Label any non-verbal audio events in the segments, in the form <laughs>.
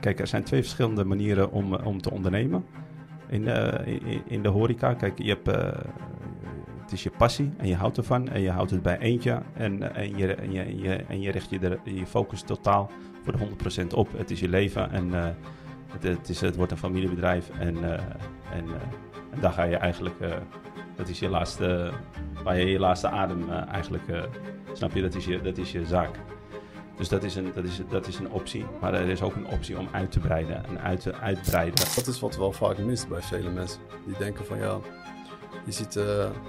kijk, er zijn twee verschillende manieren om, om te ondernemen. In, in, in, de horeca, kijk, je hebt, het is je passie en je houdt ervan en je houdt het bij eentje en, en, je, en, je, en, je, richt je, je focus totaal voor de 100% op. Het is je leven en het, het, is, het wordt een familiebedrijf en, en, daar ga je eigenlijk dat is je laatste, waar je laatste adem eigenlijk, snap je, dat is je, dat is je zaak. Dus dat is, een, dat, is, dat is een optie. Maar er is ook een optie om uit te breiden en uit te uitbreiden. Dat is wat wel vaak mist bij vele mensen. Die denken van ja, je ziet uh,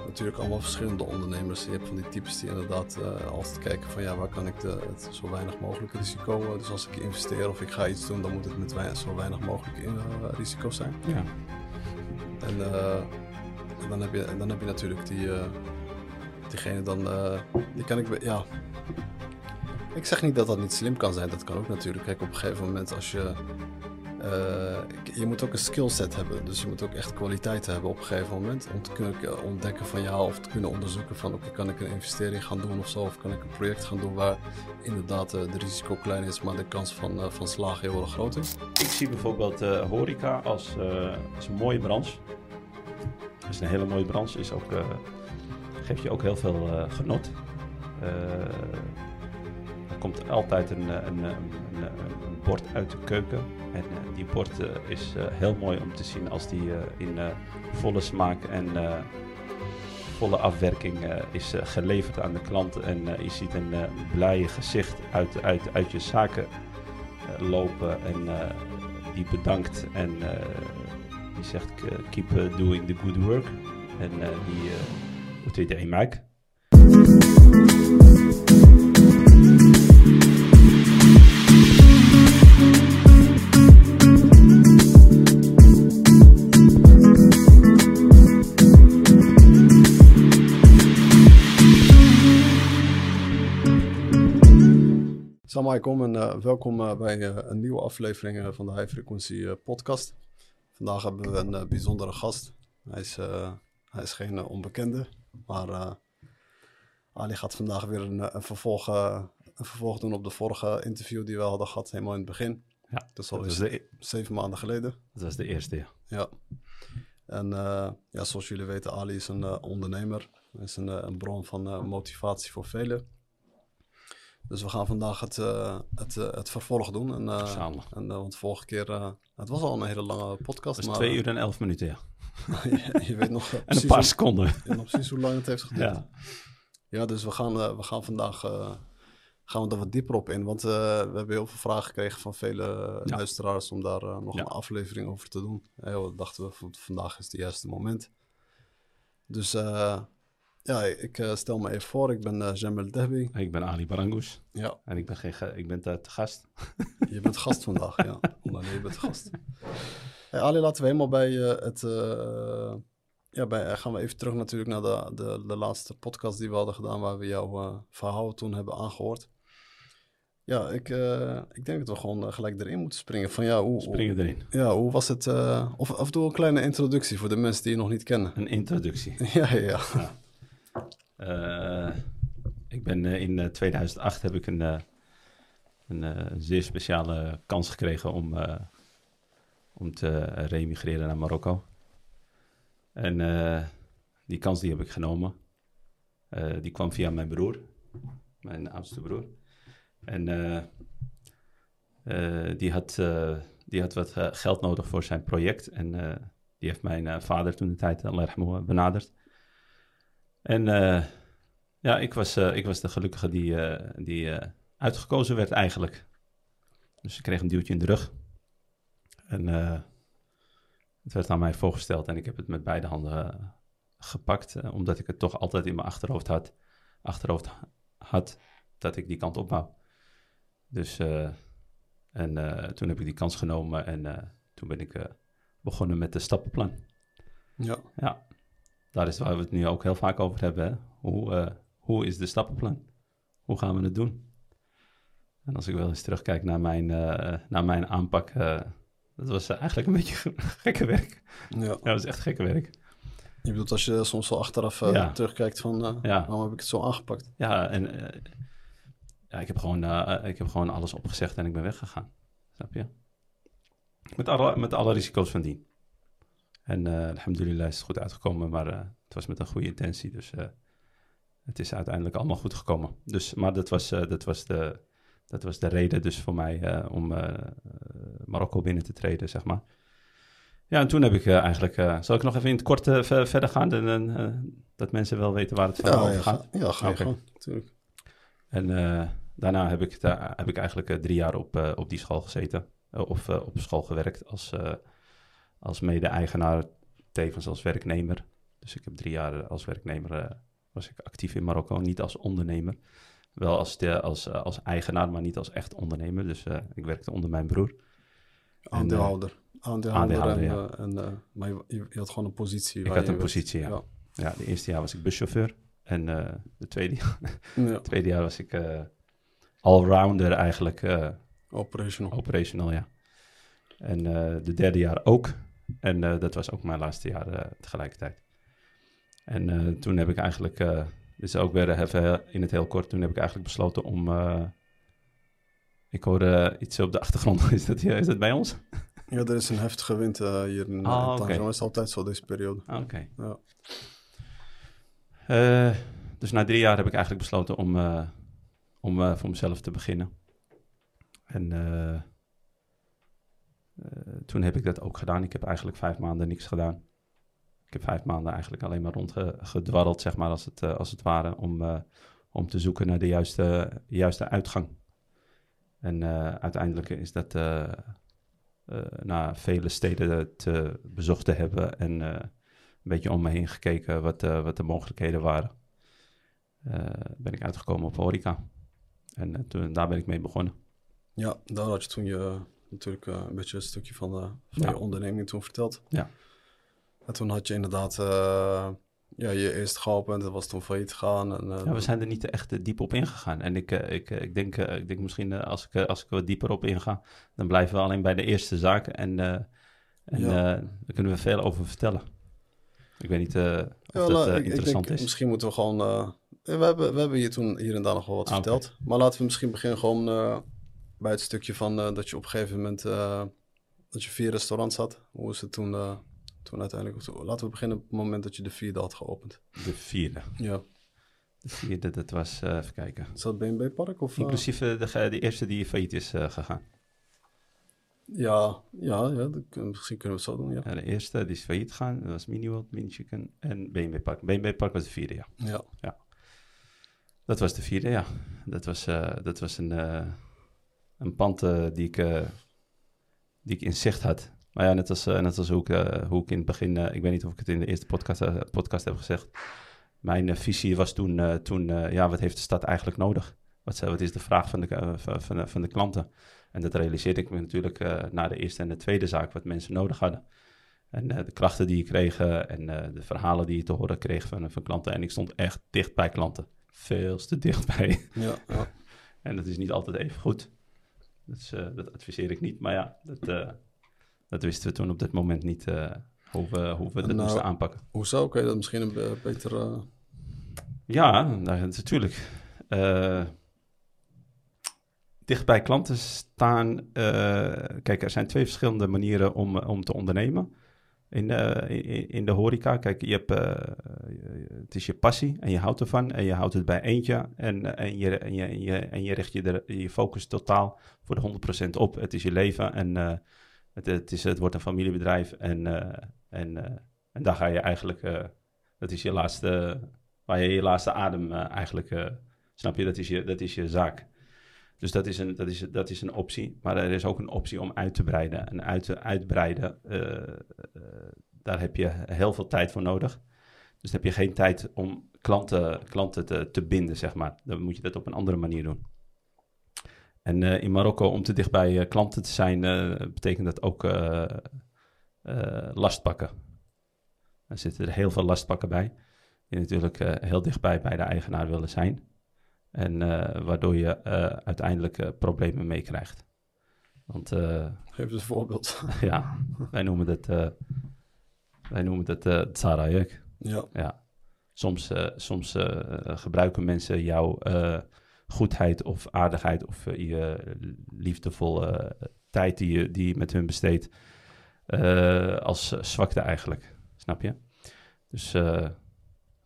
natuurlijk allemaal verschillende ondernemers. Je hebt van die types die inderdaad uh, altijd kijken van ja, waar kan ik de, het zo weinig mogelijk risico. Dus als ik investeer of ik ga iets doen, dan moet het met weinig, zo weinig mogelijk in, risico zijn. Ja. En en dan heb je, dan heb je natuurlijk die, diegene dan, die kan ik, ja. Ik zeg niet dat dat niet slim kan zijn, dat kan ook natuurlijk. Kijk, op een gegeven moment als je, uh, je moet ook een skillset hebben. Dus je moet ook echt kwaliteit hebben op een gegeven moment. Om te kunnen ontdekken van ja, of te kunnen onderzoeken van oké, kan ik een investering gaan doen of zo. Of kan ik een project gaan doen waar inderdaad de risico klein is, maar de kans van, van slagen heel erg groot is. Ik zie bijvoorbeeld horeca als, als een mooie branche. Het is een hele mooie branche. Is ook, geeft je ook heel veel uh, genot. Uh, komt altijd een, een, een, een, bord uit de keuken. En die bord is heel mooi om te zien als die in volle smaak en volle afwerking is geleverd aan de klant. En je ziet een blije gezicht uit, uit, uit je zaken lopen. En die bedankt en die zegt keep doing the good work. En die moet iedereen maken. Alaikum en uh, welkom uh, bij uh, een nieuwe aflevering van de High Frequency podcast. Vandaag hebben we een bijzondere gast. Hij is, hij is geen onbekende, maar Ali gaat vandaag weer een, een, vervolg, een vervolg doen op de vorige interview die we hadden gehad, helemaal in het begin. Ja, dat is de... E- zeven maanden geleden. Dat was de eerste, ja. Ja. En ja, zoals jullie weten, Ali is een ondernemer. Hij is een, een bron van motivatie voor velen. Dus we gaan vandaag het, uh, het, uh, het vervolg doen. En, uh, en, want vorige keer, het was al een hele lange podcast. Het maar, twee uur en elf minuten, ja. <laughs> je, je, weet nog <laughs> En een paar seconden. Je nog precies hoe lang het heeft geduurd. Ja, ja dus we gaan, we gaan vandaag gaan we er wat dieper op in. Want we hebben heel veel vragen gekregen van vele ja. luisteraars om daar nog ja. een aflevering over te doen. we dachten we, vandaag is het juiste moment. Dus ja, ik uh, stel me even voor. Ik ben uh, Jamel Dehbi. Ik ben Ali Barangous. Ja. En ik ben, geen ik ben te, te gast. <laughs> je bent gast vandaag, ja. Nee, je bent gast. Hey, Ali, laten we helemaal bij uh, het... ja, bij, gaan we even terug natuurlijk naar de, de, de, laatste podcast die we hadden gedaan... waar we jouw verhaal toen hebben aangehoord. Ja, ik, ik denk dat we gewoon gelijk erin moeten springen. Van, ja, hoe, springen erin. Ja, hoe was het... of, of doe een kleine introductie voor de mensen die je nog niet kennen. Een introductie? <laughs> ja, ja. ja. Uh, ik ben uh, in 2008 heb ik een, een zeer speciale kans gekregen om, om te reemigreren naar Marokko. En die kans die heb ik genomen. die kwam via mijn broer, mijn oudste broer. En die, had, die had wat geld nodig voor zijn project. En die heeft mijn vader toen de tijd, Allah benaderd. En uh, ja, ik was, uh, ik was de gelukkige die, uh, die uitgekozen werd eigenlijk. Dus ik kreeg een duwtje in de rug. En het werd aan mij voorgesteld en ik heb het met beide handen gepakt. omdat ik het toch altijd in mijn achterhoofd had, achterhoofd had dat ik die kant op wou. Dus en toen heb ik die kans genomen en toen ben ik begonnen met de stappenplan. Ja. Ja daar is waar we het nu ook heel vaak over hebben. Hè? Hoe, uh, hoe is de stappenplan? Hoe gaan we het doen? En als ik wel eens terugkijk naar mijn, uh, naar mijn aanpak, uh, dat was eigenlijk een beetje <laughs> gekke werk. Ja. dat was echt gekke werk. Je bedoelt als je soms wel achteraf ja. terugkijkt van ja. waarom heb ik het zo aangepakt? Ja, en ja, ik, heb gewoon, ik heb gewoon alles opgezegd en ik ben weggegaan. Snap je? Met alle, met alle risico's van dien. En uh, alhamdulillah is het goed uitgekomen, maar uh, het was met een goede intentie. Dus uh, het is uiteindelijk allemaal goed gekomen. Dus, maar dat was, dat, was de, dat was de reden dus voor mij om Marokko binnen te treden, zeg maar. Ja, en toen heb ik eigenlijk... zal ik nog even in het kort verder gaan? En, dat mensen wel weten waar het verhaal over gaat? Ja, ga je okay. natuurlijk. En daarna heb ik, daar, heb ik eigenlijk drie jaar op, op die school gezeten. of op school gewerkt als als mede-eigenaar, tevens als werknemer. Dus ik heb drie jaar als werknemer uh, was ik actief in Marokko, niet als ondernemer. Wel als, de, als, uh, als eigenaar, maar niet als echt ondernemer. Dus uh, ik werkte onder mijn broer. Aandeelhouder. Aandeelhouder, aandeelhouder en, ja. en, maar je, je, had gewoon een positie. Ik had een positie, ja. ja. ja. de eerste jaar was ik buschauffeur. En de tweede, <laughs> ja. tweede jaar was ik allrounder eigenlijk. operational. Operational, ja. En de derde jaar ook. En uh, dat was ook mijn laatste jaar uh, tegelijkertijd. En uh, toen heb ik eigenlijk, dus ook weer even in het heel kort, toen heb ik eigenlijk besloten om. ik hoorde iets op de achtergrond. <laughs> is, dat, is dat bij ons? Ja, er is een heftige wind hier in oh. Okay. is altijd zo deze periode. Ah, oké. Okay. Ja. dus na drie jaar heb ik eigenlijk besloten om, om voor mezelf te beginnen. En toen heb ik dat ook gedaan. Ik heb eigenlijk vijf maanden niks gedaan. Ik heb vijf maanden eigenlijk alleen maar rondgedwarreld, zeg maar, als het, uh, als het ware, om, uh, om te zoeken naar de juiste, juiste uitgang. En uiteindelijk is dat na vele steden te bezocht te hebben en een beetje om me heen gekeken wat, wat de mogelijkheden waren, ben ik uitgekomen op horeca. En toen, daar ben ik mee begonnen. Ja, daar had je toen je natuurlijk uh, een beetje een stukje van, de, van ja. je onderneming toen verteld. Ja. En toen had je inderdaad uh, ja, je eerst geopend, dat was toen failliet gegaan. En, uh, ja, we zijn er niet echt diep op ingegaan. En ik, ik, ik, denk, ik denk misschien als, ik, als ik wat dieper op inga, dan blijven we alleen bij de eerste zaken. En, en ja. daar kunnen we veel over vertellen. Ik weet niet of ja, dat nou, ik, interessant denk, is. Misschien moeten we gewoon... we, hebben, we hebben hier toen hier en daar nog wel wat ah, verteld. Okay. Maar laten we misschien beginnen gewoon bij het stukje van uh, dat je op een gegeven moment uh, dat je vier restaurants had. Hoe is het toen, uh, toen uiteindelijk? Laten we beginnen op het moment dat je de vierde had geopend. De vierde? Ja. De vierde, dat was, even kijken. Is dat BNB Park? Of, Inclusief de, de eerste die failliet is gegaan. Ja, ja, ja misschien kunnen we het zo doen, ja. ja. de eerste die is failliet gegaan, dat was Mini World, Mini Chicken en BNB Park. BNB Park was de vierde, ja. Ja. ja. Dat was de vierde, ja. Dat was, dat was een een pand uh, die, ik, uh, die ik in zicht had. Maar ja, net als, uh, net als hoe, ik, hoe ik in het begin, ik weet niet of ik het in de eerste podcast, podcast heb gezegd. Mijn visie was toen, toen ja, wat heeft de stad eigenlijk nodig? Wat, wat is de vraag van de, van, de, van de klanten? En dat realiseerde ik me natuurlijk na de eerste en de tweede zaak, wat mensen nodig hadden. En de klachten die ik kreeg en de verhalen die je te horen kreeg van, van klanten. En ik stond echt dicht bij klanten. Veel te dichtbij. Ja, ja. <laughs> en dat is niet altijd even goed. Dus uh, dat adviseer ik niet. Maar ja, dat, uh, dat wisten we toen op dit moment niet uh, hoe we, hoe we dat nou, moesten aanpakken. Hoezo? Kun je dat misschien een beter... Ja, nou, natuurlijk. dicht bij klanten staan... kijk, er zijn twee verschillende manieren om, om te ondernemen in de, in, in de horeca. Kijk, je hebt, uh, het is je passie en je houdt ervan en je houdt het bij eentje en, en, je, en, je, en, je, en je richt je, er, je focus totaal voor de 100% op. Het is je leven en het, het, is, het wordt een familiebedrijf en, en, en daar ga je eigenlijk, dat is je laatste, waar je je laatste adem eigenlijk, snap je, dat is je, dat is je zaak. Dus dat is, een, dat, is, dat is een optie. Maar er is ook een optie om uit te breiden. En uit te uitbreiden, uh, uh, daar heb je heel veel tijd voor nodig. Dus dan heb je geen tijd om klanten, klanten te, te binden, zeg maar. Dan moet je dat op een andere manier doen. En uh, in Marokko, om te dicht bij klanten te zijn, betekent dat ook lastpakken. Er zitten er heel veel lastpakken bij. Die natuurlijk heel dichtbij bij de eigenaar willen zijn. En uh, waardoor je uh, uiteindelijk problemen meekrijgt. Want, Geef eens een voorbeeld. <laughs> ja, wij noemen dat, wij noemen dat uh, tsarayek. Ja. ja. Soms, soms gebruiken mensen jouw goedheid of aardigheid of je liefdevolle tijd die je, die je met hun besteedt eh, als eh, zwakte eigenlijk. Snap je? Dus eh,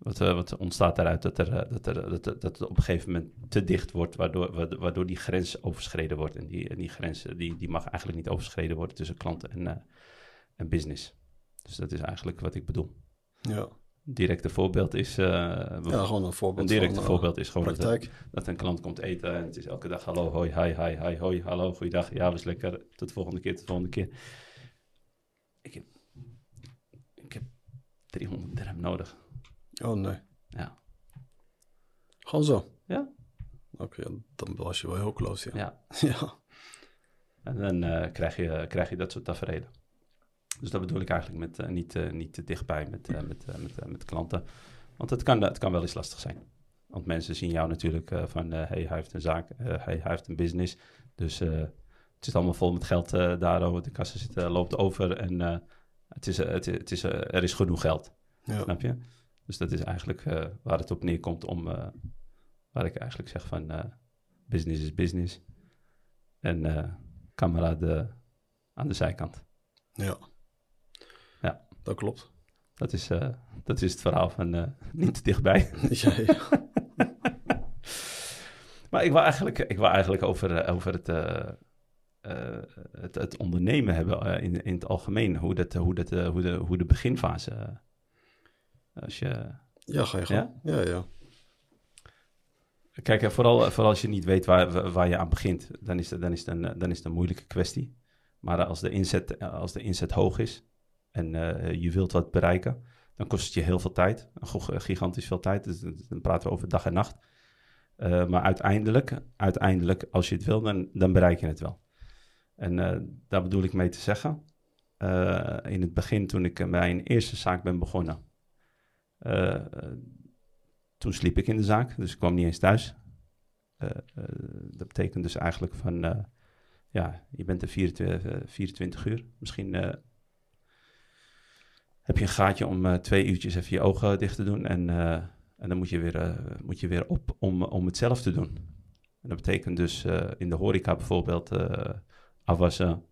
wat, eh, wat ontstaat daaruit? Dat, er, eh, dat, er, dat, dat het op een gegeven moment te dicht wordt, waardoor, waardoor- die grens overschreden wordt. En die, en die grens eh, die, die mag eigenlijk niet overschreden worden tussen klant en, en business. Dus dat is eigenlijk wat ik bedoel. Ja, Een directe voorbeeld is... eh, ja gewoon een een voorbeeld directe van, eh, voorbeeld is gewoon dat een klant komt eten en het is elke dag hallo, hoi, hi, hi, hi, hoi, hallo, goeiedag. Ja, was lekker. Tot de volgende keer, tot de volgende keer. Ik heb, ik heb 300 dirham nodig. Oh nee. Ja. Gewoon zo. Ja. Oké, dan was je wel heel close, ja. Ja. <laughs> Ja, En dan eh, krijg, je, krijg je dat soort tafereelen. Dus dat bedoel ik eigenlijk met eh, niet, eh, niet te dichtbij met, met, met, met klanten. Want het kan, het kan wel eens lastig zijn. Want mensen zien jou natuurlijk van, hé, hey, hij heeft een zaak, hey, hij heeft een business. Dus het zit allemaal vol met geld daar, oh, de kassa zit, eh, loopt over en het is, het, het is, er is genoeg geld. ja. Snap je? Dus dat is eigenlijk eh, waar het op neerkomt om, eh, waar ik eigenlijk zeg van, eh, business is business. En kameraden aan de zijkant. ja. Ja. Dat klopt. Dat is, dat is het verhaal van niet te dichtbij. <laughs> ja, ja. <laughs> Maar ik wil eigenlijk, ik wil eigenlijk over, over het, het, het ondernemen hebben in, in het algemeen. Hoe, dat, hoe, dat, hoe, de, hoe de beginfase. Eh, als je, ja, ga je gang. Ja, ja. Kijk, eh, vooral, vooral als je niet weet waar, waar je aan begint, dan is, het, dan, is het een, eh, dan is het een moeilijke kwestie. Maar als de inzet, eh, als de inzet hoog is en eh, je wilt wat bereiken, dan kost het je heel veel tijd. Gigantisch veel tijd. Dus dan praten we over dag en nacht. Eh, maar uiteindelijk, uiteindelijk, als je het wil, dan, dan bereik je het wel. En eh, daar bedoel ik mee te zeggen. eh, in het begin, toen ik eh, bij een eerste zaak ben begonnen, eh, eh, toen sliep ik in de zaak, dus ik kwam niet eens thuis. Eh, dat betekent dus eigenlijk van, ja, je bent er 24, eh, 24 uur. Misschien heb je een gaatje om twee uurtjes even je ogen dicht te doen en, dan moet je weer, moet je weer op om, om het zelf te doen. En dat betekent dus in de horeca bijvoorbeeld afwassen,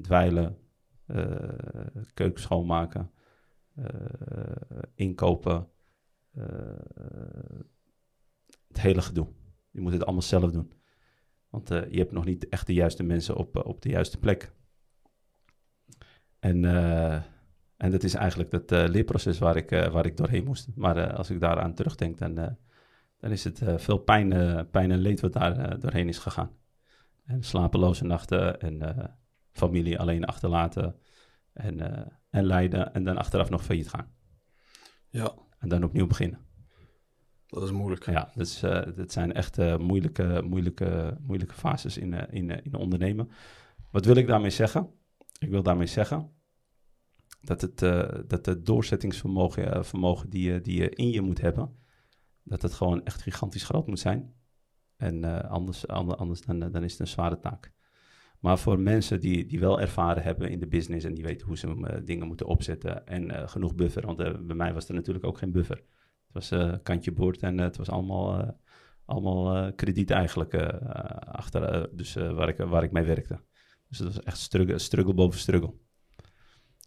dweilen, eh, keuken schoonmaken, inkopen, eh, het hele gedoe. Je moet het allemaal zelf doen. Want eh, je hebt nog niet echt de juiste mensen op, eh, op de juiste plek. En, eh, en dat is eigenlijk eh, leerproces waar ik, eh, waar ik doorheen moest. Maar eh, als ik daaraan terugdenk, dan, eh, dan is het eh, veel pijn, eh, pijn en leed wat daar eh, doorheen is gegaan. En slapeloze nachten en eh, familie alleen achterlaten en, eh, en lijden en dan achteraf nog failliet gaan. ja, En dan opnieuw beginnen. dat is moeilijk. Ja, dat, is, eh, dat zijn echt eh, moeilijke, moeilijke, moeilijke fases in, in, in ondernemen. Wat wil ik daarmee zeggen? Ik wil daarmee zeggen dat het, dat het doorzettingsvermogen vermogen die, je, die je in je moet hebben, dat het gewoon echt gigantisch groot moet zijn. En anders, ander- anders dan, dan is het een zware taak. Maar voor mensen die, die wel ervaren hebben in de business en die weten hoe ze eh, dingen moeten opzetten en eh, genoeg buffer, want eh, bij mij was er natuurlijk ook geen buffer. Het was kantje boord en het was allemaal, allemaal krediet eigenlijk achter, dus, waar, ik, waar ik mee werkte. Dus dat was echt struggle, struggle boven struggle.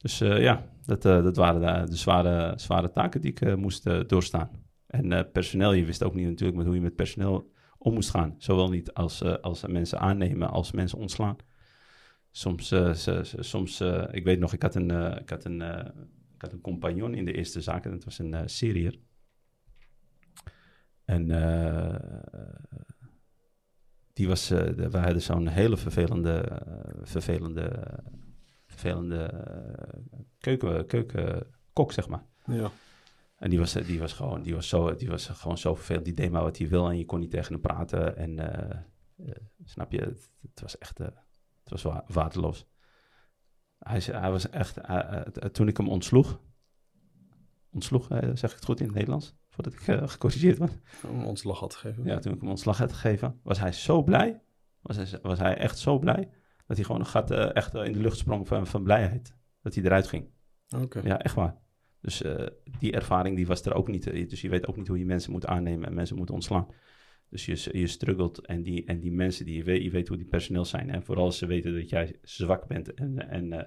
Dus ja, dat, dat waren de, de zware, zware taken die ik moest doorstaan. En personeel, je wist ook niet natuurlijk met hoe je met personeel om moest gaan. Zowel niet als, eh, als mensen aannemen als mensen ontslaan. Soms, eh, soms eh, ik weet nog, ik had een, ik had een, ik had een compagnon in de eerste zaak en dat was een uh, Syriër. En die was, wij hadden zo'n hele vervelende, vervelende, vervelende eh, keuken, keukenkok, zeg maar. Ja, En die was, die was, gewoon, die, was zo, die was gewoon zo vervelend. Die deed maar wat hij wil en je kon niet tegen hem praten. En eh, eh, snap je, het, het was echt eh, het was wa- waardeloos. Hij, hij was echt, toen ik hem ontsloeg, ontsloeg, zeg ik het goed in het Nederlands, voordat ik gecorrigeerd werd. om ontslag had gegeven. Ja, toen ik hem ontslag had gegeven, was hij zo blij. Was hij, was hij echt zo blij dat hij gewoon een gat echt in de lucht sprong van, van blijheid. Dat hij eruit ging. Oké. Ja, echt waar. Dus eh, die ervaring die was er ook niet. eh, Dus je weet ook niet hoe je mensen moet aannemen en mensen moet ontslaan. Dus je, je struggelt en die, en die mensen, die, je, weet, je weet hoe die personeel zijn. En vooral als ze weten dat jij zwak bent. En, en, uh,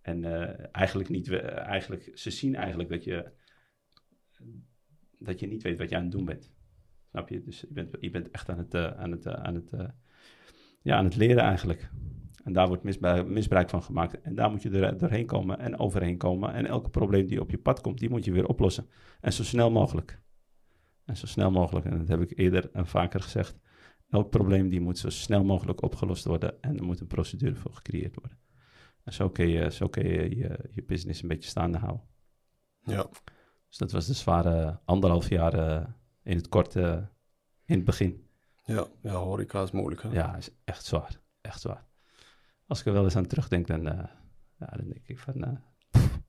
en eigenlijk niet, eigenlijk, ze zien eigenlijk dat je, dat je niet weet wat je aan het doen bent. Snap je? Dus je bent, je bent echt aan het, aan het, aan het, ja, aan het leren eigenlijk. En daar wordt misbruik, misbruik, van gemaakt. En daar moet je er doorheen komen en overheen komen. En elke probleem die op je pad komt, die moet je weer oplossen. En zo snel mogelijk. En zo snel mogelijk, en dat heb ik eerder en vaker gezegd. Elk probleem die moet zo snel mogelijk opgelost worden. En er moet een procedure voor gecreëerd worden. En zo kun je zo kun je, je, je business een beetje staande houden. Ja. Dus dat was de zware anderhalf jaar uh, in het kort uh, in het begin. Ja, ja, horeca is moeilijk. Hè? Ja, is echt zwaar. Echt zwaar. Als ik er wel eens aan terugdenk, dan, uh, ja, dan denk ik van...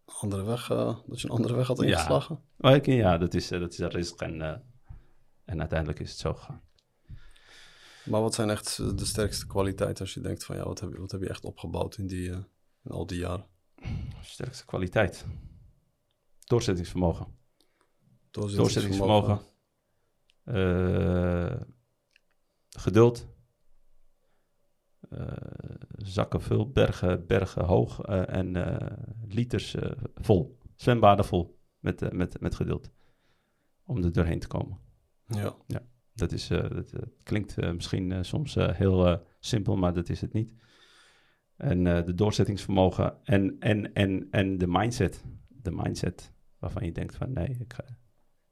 andere weg, dat je een andere weg had ingeslagen? Ja, maar ik, ja dat is, dat is een risico en, en uiteindelijk is het zo gegaan. Maar wat zijn echt de sterkste kwaliteiten als je denkt van ja, wat heb je, wat heb je echt opgebouwd in, die, in al die jaren? Sterkste kwaliteit. Doorzettingsvermogen. Doorzettingsvermogen. Doorzettingsvermogen. Uh, geduld. Uh, zakken vul, bergen, bergen hoog uh, en liters vol. Zwembaden vol met, met, met geduld. Om er doorheen te komen. Ja. ja dat, is, dat klinkt misschien soms heel simpel, maar dat is het niet. En de doorzettingsvermogen en, en, en, en de mindset. De mindset waarvan je denkt van nee, ik,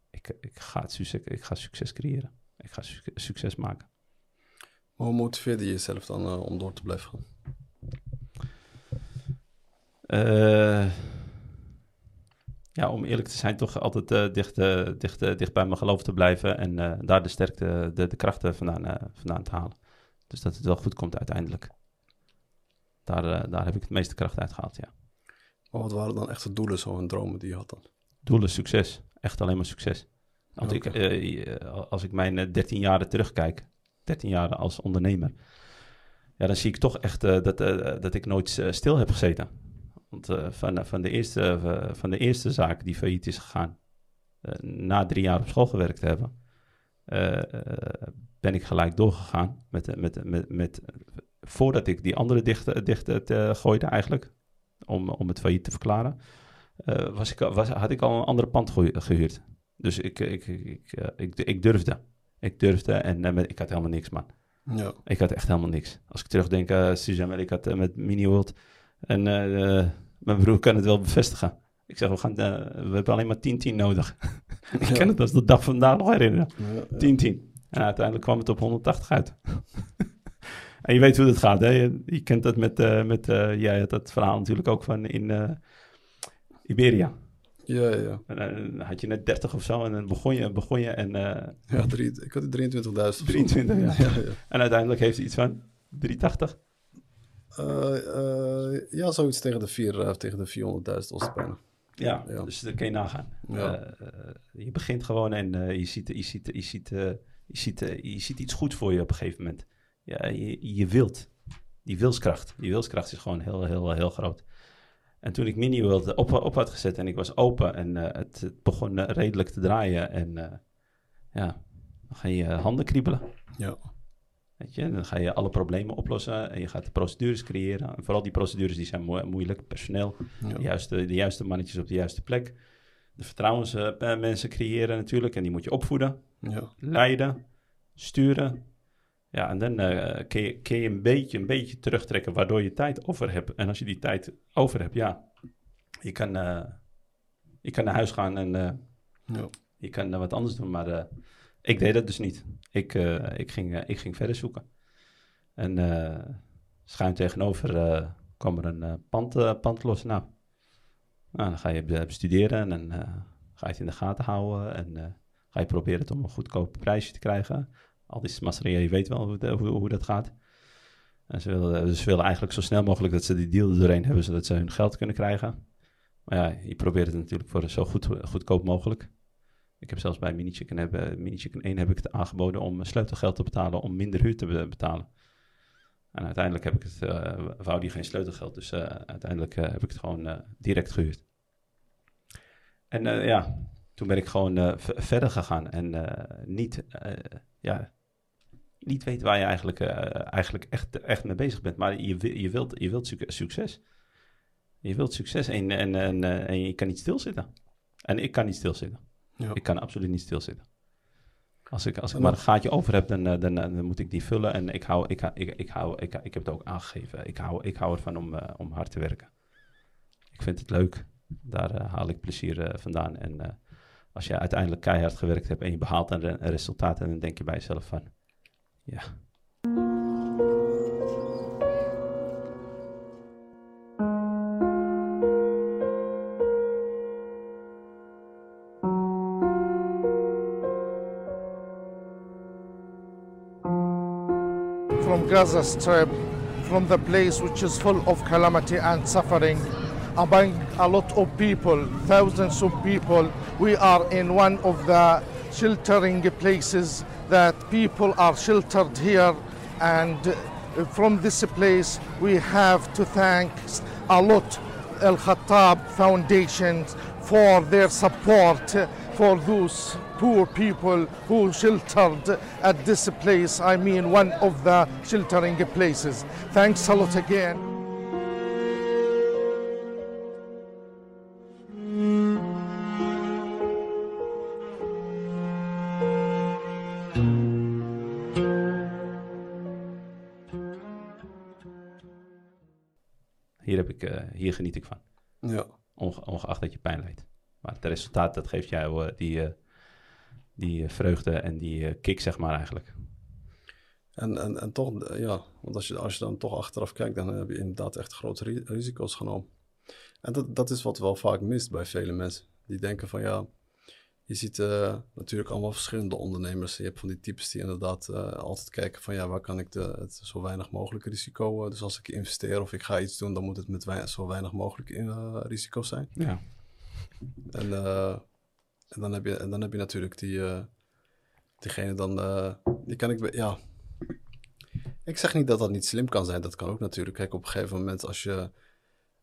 ik, ik, ga, het succes, ik ga succes creëren. Ik ga su succes maken. Maar hoe motiveerde je jezelf dan uh, om door te blijven gaan? Uh, ja, om eerlijk te zijn, toch altijd uh, dicht, dicht, dicht bij mijn geloof te blijven en daar de sterkte, de, de krachten vandaan, vandaan te halen. Dus dat het wel goed komt uiteindelijk. Daar, daar heb ik het meeste kracht uit gehaald, ja. Maar wat waren dan echt de doelen, zo en dromen die je had dan? Doelen, succes. Echt alleen maar succes. Want okay. ik, als ik mijn 13 jaren terugkijk, 13 jaar als ondernemer, ja, dan zie ik toch echt uh, dat, dat ik nooit stil heb gezeten. Want van, van, de eerste, van de eerste zaak die failliet is gegaan, na drie jaar op school gewerkt te hebben, ben ik gelijk doorgegaan met, met, met, met voordat ik die andere dicht, dicht gooide eigenlijk, om, om het failliet te verklaren, was ik, was, had ik al een andere pand gehuurd. Dus ik, ik, ik, ik, durfde. Ik durfde en ik had helemaal niks, man. Ja. Ik had echt helemaal niks. Als ik terugdenk, uh, Suzanne, ik had met Mini World en mijn broer kan het wel bevestigen. Ik zeg, we, gaan, we hebben alleen maar 10-10 nodig. <laughs> ik ja. kan het als de dag vandaag nog herinneren. 10-10. Ja, en uiteindelijk kwam het op 180 uit. <laughs> En je weet hoe het gaat, hè? Je, je kent dat met, met jij had dat verhaal natuurlijk ook van in Iberia. Ja, ja. En dan had je net 30 of zo en dan begon je, begon je en... ja, drie, ik had 23.000 23, ja. <laughs> ja, ja. En uiteindelijk heeft hij iets van 380. ja, zoiets tegen de, vier, tegen de 400.000 was bijna. Ja, ja, dus dat kun je nagaan. Ja. je begint gewoon en je, ziet, je, ziet, je, ziet, je, ziet, je ziet iets goed voor je op een gegeven moment ja, je, je wilt. Die wilskracht. Die wilskracht is gewoon heel, heel, heel groot. En toen ik Mini wilde op, op had gezet en ik was open en uh, het, het, begon redelijk te draaien. En uh, ja, dan ga je handen kriebelen. Ja. Weet je, dan ga je alle problemen oplossen en je gaat de procedures creëren. En vooral die procedures die zijn mo moeilijk. Personeel, ja. de, juiste, de juiste mannetjes op de juiste plek. De vertrouwensmensen creëren natuurlijk en die moet je opvoeden. Ja. Leiden, sturen, ja, en dan uh, kun, je, kun je een beetje, een beetje terugtrekken waardoor je tijd over hebt. En als je die tijd over hebt, ja, je kan, uh, je kan naar huis gaan en uh, ja. je kan wat anders doen. Maar ik deed dat dus niet. Ik, ik, ging, ik ging verder zoeken. En schuin tegenover kwam er een pand, pand los. Nou, nou, dan ga je bestuderen en dan ga je het in de gaten houden. En ga je proberen het om een goedkoop prijsje te krijgen al die masseria, je weet wel hoe, hoe, hoe dat gaat. En ze willen, ze willen eigenlijk zo snel mogelijk dat ze die deal er hebben, zodat ze hun geld kunnen krijgen. Maar ja, je probeert het natuurlijk voor zo goed, goedkoop mogelijk. Ik heb zelfs bij Mini Chicken, heb, Mini Chicken 1 heb ik het aangeboden om sleutelgeld te betalen om minder huur te betalen. En uiteindelijk heb ik het, uh, wou die geen sleutelgeld, dus uh, uiteindelijk heb ik het gewoon direct gehuurd. En ja, toen ben ik gewoon verder gegaan en niet, ja, niet weet waar je eigenlijk, eh, eigenlijk echt, echt mee bezig bent. Maar je, je wilt, je wilt suc- succes. Je wilt succes en, en, en, eh, en je kan niet stilzitten. En ik kan niet stilzitten. Ja. Ik kan absoluut niet stilzitten. Als ik, als ik maar een gaatje over heb, dan, eh, dan, dan moet ik die vullen. En ik, hou, ik, ik, ik, hou, ik, ik heb het ook aangegeven. Ik hou, ik hou ervan om, om hard te werken. Ik vind het leuk. Daar haal ik plezier vandaan. En als je uiteindelijk keihard gewerkt hebt en je behaalt een, een resultaat... en dan denk je bij jezelf van... Ja, from Gaza Strip, from the place which is full of calamity and suffering, among a lot of people, thousands of people. We are in one of the sheltering places that people are sheltered here, and from this place we have to thank a lot Al Khattab Foundation for their support for those poor people who sheltered at this place. I mean, one of the sheltering places. Thanks a lot again. Heb ik, eh, hier geniet ik van. Ja. Onge- ongeacht dat je pijn leidt. Maar het resultaat, dat geeft jou eh, die, eh, die vreugde en die kick, zeg maar eigenlijk. En, en, en toch, ja, want als je, als je dan toch achteraf kijkt, dan heb je inderdaad echt grote ri- risico's genomen. En dat, dat is wat wel vaak mist bij vele mensen. Die denken van ja, je ziet eh, natuurlijk allemaal verschillende ondernemers. Je hebt van die types die inderdaad eh, altijd kijken van ja, waar kan ik de, het zo weinig mogelijk risico. eh, dus als ik investeer of ik ga iets doen, dan moet het met wei- zo weinig mogelijk eh, risico zijn. Ja. En, en, dan heb je, en dan heb je natuurlijk die, diegene dan, die kan ik, ja. Ik zeg niet dat dat niet slim kan zijn, dat kan ook natuurlijk. Kijk, op een gegeven moment als je,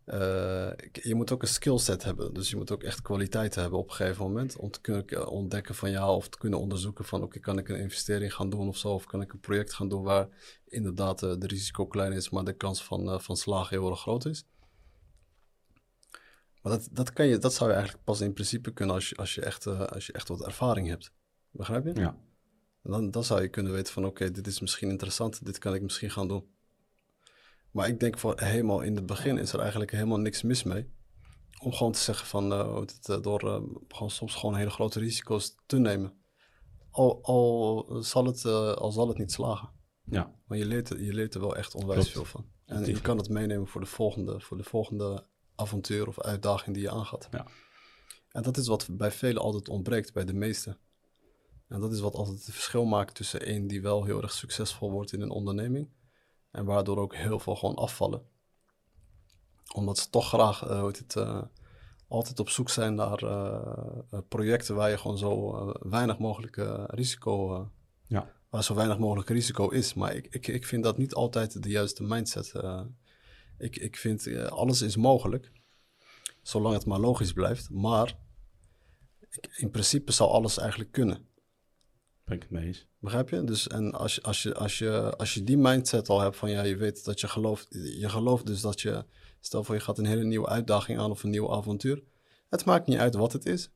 eh, je moet ook een skillset hebben. Dus je moet ook echt kwaliteit hebben op een gegeven moment. Om te kunnen eh, ontdekken van ja, of te kunnen onderzoeken van oké, kan ik een investering gaan doen of zo. Of kan ik een project gaan doen waar inderdaad eh, de risico klein is, maar de kans van, van slagen heel erg groot is. Maar dat, dat, kan je, dat zou je eigenlijk pas in principe kunnen als je, als je, echt, als je echt wat ervaring hebt. Begrijp je? Ja. En Dan, dan zou je kunnen weten van oké, dit is misschien interessant, dit kan ik misschien gaan doen. Maar ik denk voor helemaal in het begin is er eigenlijk helemaal niks mis mee. Om gewoon te zeggen van eh, het, eh, door eh, gewoon soms gewoon hele grote risico's te nemen. Al, al, zal, het, al zal het niet slagen. Ja. Maar je leert, er- je leert er wel echt onwijs Klopt. veel van. En je kan het meenemen voor de volgende, voor de volgende avontuur of uitdaging die je aangaat. Ja. En dat is wat bij velen altijd ontbreekt, bij de meesten. En dat is wat altijd het verschil maakt tussen één die wel heel erg succesvol wordt in een onderneming. En waardoor ook heel veel gewoon afvallen. Omdat ze toch graag eh, het, eh, altijd op zoek zijn naar eh, projecten waar je gewoon zo weinig mogelijk risico Ja. waar zo weinig mogelijk risico is. Maar ik, ik, ik vind dat niet altijd de juiste mindset. ik, ik vind alles is mogelijk, zolang het maar logisch blijft. Maar in principe zou alles eigenlijk kunnen. Ben ik het mee eens. Begrijp je? Dus en als je, als je, als je, als je die mindset al hebt van ja, je weet dat je gelooft, je gelooft dus dat je, stel voor je gaat een hele nieuwe uitdaging aan of een nieuw avontuur. Het maakt niet uit wat het is.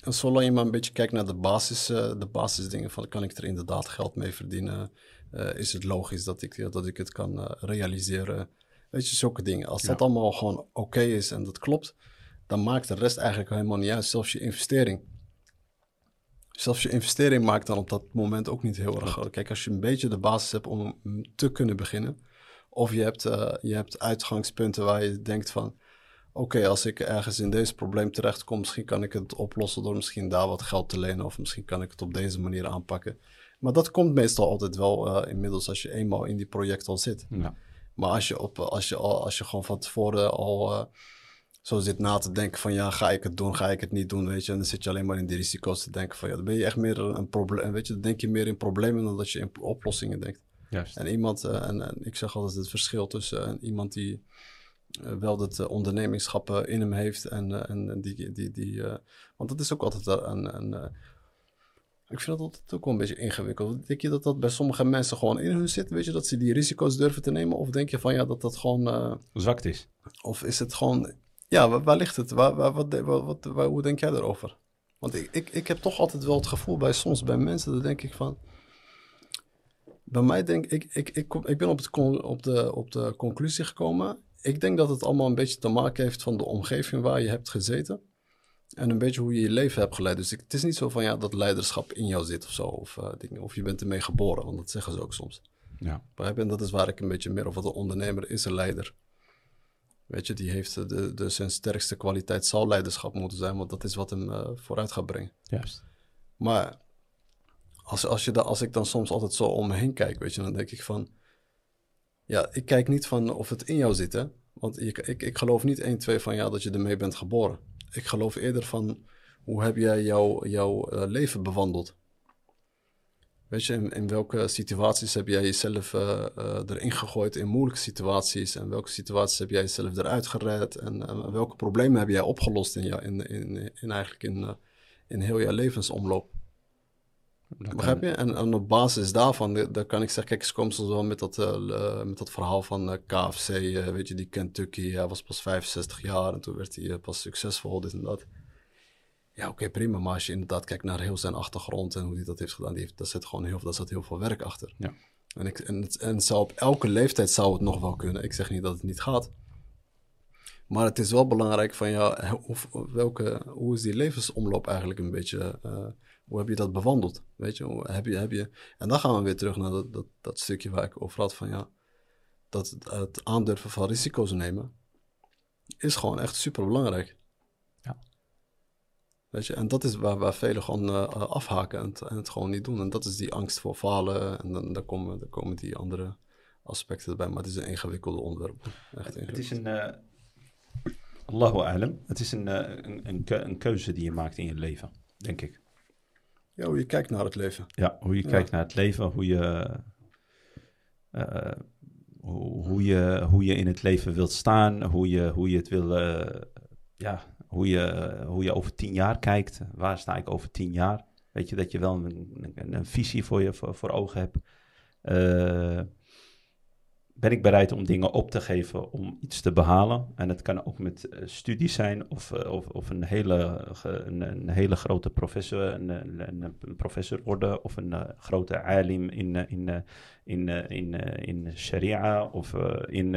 En zolang je maar een beetje kijkt naar de, basis, eh, de basisdingen van kan ik er inderdaad geld mee verdienen? Eh, is het logisch dat ik, dat ik het kan eh, realiseren? Weet je, zulke dingen. Als dat allemaal gewoon oké is en dat klopt, dan maakt de rest eigenlijk helemaal niet uit. Zelfs je investering. Zelfs je investering maakt dan op dat moment ook niet heel erg groot. Kijk, als je een beetje de basis hebt om te kunnen beginnen, of je hebt, eh, je hebt uitgangspunten waar je denkt van, oké, als ik ergens in deze probleem terechtkom, misschien kan ik het oplossen door misschien daar wat geld te lenen, of misschien kan ik het op deze manier aanpakken. Maar dat komt meestal altijd wel eh, inmiddels als je eenmaal in die project al zit. Ja. Maar als je, op, als je, al, als je gewoon van tevoren al eh, zo zit na te denken van ja, ga ik het doen, ga ik het niet doen, weet je. En dan zit je alleen maar in die risico's te denken van ja, dan ben je echt meer een, probleem, weet je. Dan denk je meer in problemen dan dat je in oplossingen denkt. Juist. En iemand, eh, en, en ik zeg altijd het verschil tussen eh, iemand die eh, wel dat ondernemingschap in hem heeft en, en die, die, die want dat is ook altijd een, een, Ik vind dat altijd ook wel een beetje ingewikkeld. Denk je dat dat bij sommige mensen gewoon in hun zit? Weet je, dat ze die risico's durven te nemen? Of denk je van ja, dat dat gewoon... eh, Zwakt is. of is het gewoon... Ja, waar, waar ligt het? Waar, waar, wat, wat, wat- waar- hoe denk jij daarover? Want ik, ik, ik heb toch altijd wel het gevoel bij soms bij mensen, dan denk ik van... Bij mij denk ik, ik, ik, kom, ik ben op, het con- op, de, op de conclusie gekomen. Ik denk dat het allemaal een beetje te maken heeft van de omgeving waar je hebt gezeten. En een beetje hoe je je leven hebt geleid. Dus ik, het is niet zo van ja, dat leiderschap in jou zit of zo. Of, eh, dingen, of je bent ermee geboren, want dat zeggen ze ook soms. Ja. En dat is waar ik een beetje meer over de ondernemer is een leider. Weet je, die heeft de, de, zijn sterkste kwaliteit zal leiderschap moeten zijn, want dat is wat hem eh, vooruit gaat brengen. Juist. Maar als, als, je da, als ik dan soms altijd zo om me heen kijk, weet je, dan denk ik van... Ja, ik kijk niet van of het in jou zit, hè. Want ik, ik, ik geloof niet 1, 2 van ja, dat je ermee bent geboren. Ik geloof eerder van, hoe heb jij jouw jouw eh, leven bewandeld? Weet je, in, in welke situaties heb jij jezelf eh, erin gegooid in moeilijke situaties? En welke situaties heb jij jezelf eruit gered? En, eh, welke problemen heb jij opgelost in, jou, in, in, in eigenlijk in, in heel jouw levensomloop? Dat Begrijp kan- je? En, en op basis daarvan, dan kan ik zeggen, kijk, ze komen soms wel met dat, met dat verhaal van KFC, weet je, die Kentucky, hij was pas 65 jaar en toen werd hij pas succesvol, dit en dat. Ja, oké, prima, maar als je inderdaad kijkt naar heel zijn achtergrond en hoe hij dat heeft gedaan, die heeft, daar, zit gewoon heel, daar zat heel veel werk achter. Ja. En, ik, en, het, en zou op elke leeftijd zou het nog wel kunnen. Ik zeg niet dat het niet gaat. Maar het is wel belangrijk van ja, hoe, welke, hoe is die levensomloop eigenlijk een beetje, eh, hoe heb je dat bewandeld? Weet je, hoe heb je, heb je, en dan gaan we weer terug naar dat, dat, dat stukje waar ik over had van ja, dat het, het aandurven van risico's nemen is gewoon echt super belangrijk. Weet je, en dat is waar, waar velen gewoon eh, afhaken en het, en het gewoon niet doen. En dat is die angst voor falen en dan, dan, komen, dan komen die andere aspecten erbij. Maar het is een ingewikkelde onderwerp. Echt Het is een... eh Allahu alam. Het is een, eh, een, een, keu- een keuze die je maakt in je leven, denk ik. Ja, hoe je kijkt naar het leven. Ja, hoe je Ja. kijkt naar het leven, hoe je, eh, hoe, hoe, je, hoe je in het leven wilt staan, hoe je, hoe je het wil, eh, ja, hoe je, hoe je over tien jaar kijkt. Waar sta ik over tien jaar? Weet je, dat je wel een, een, visie voor je voor, ogen hebt. Eh, ben ik bereid om dingen op te geven om iets te behalen? En het kan ook met eh, studies zijn of, eh, of, of een, hele, een, hele grote professor, een, een, professor worden of een grote alim in, in, in, in, in sharia of in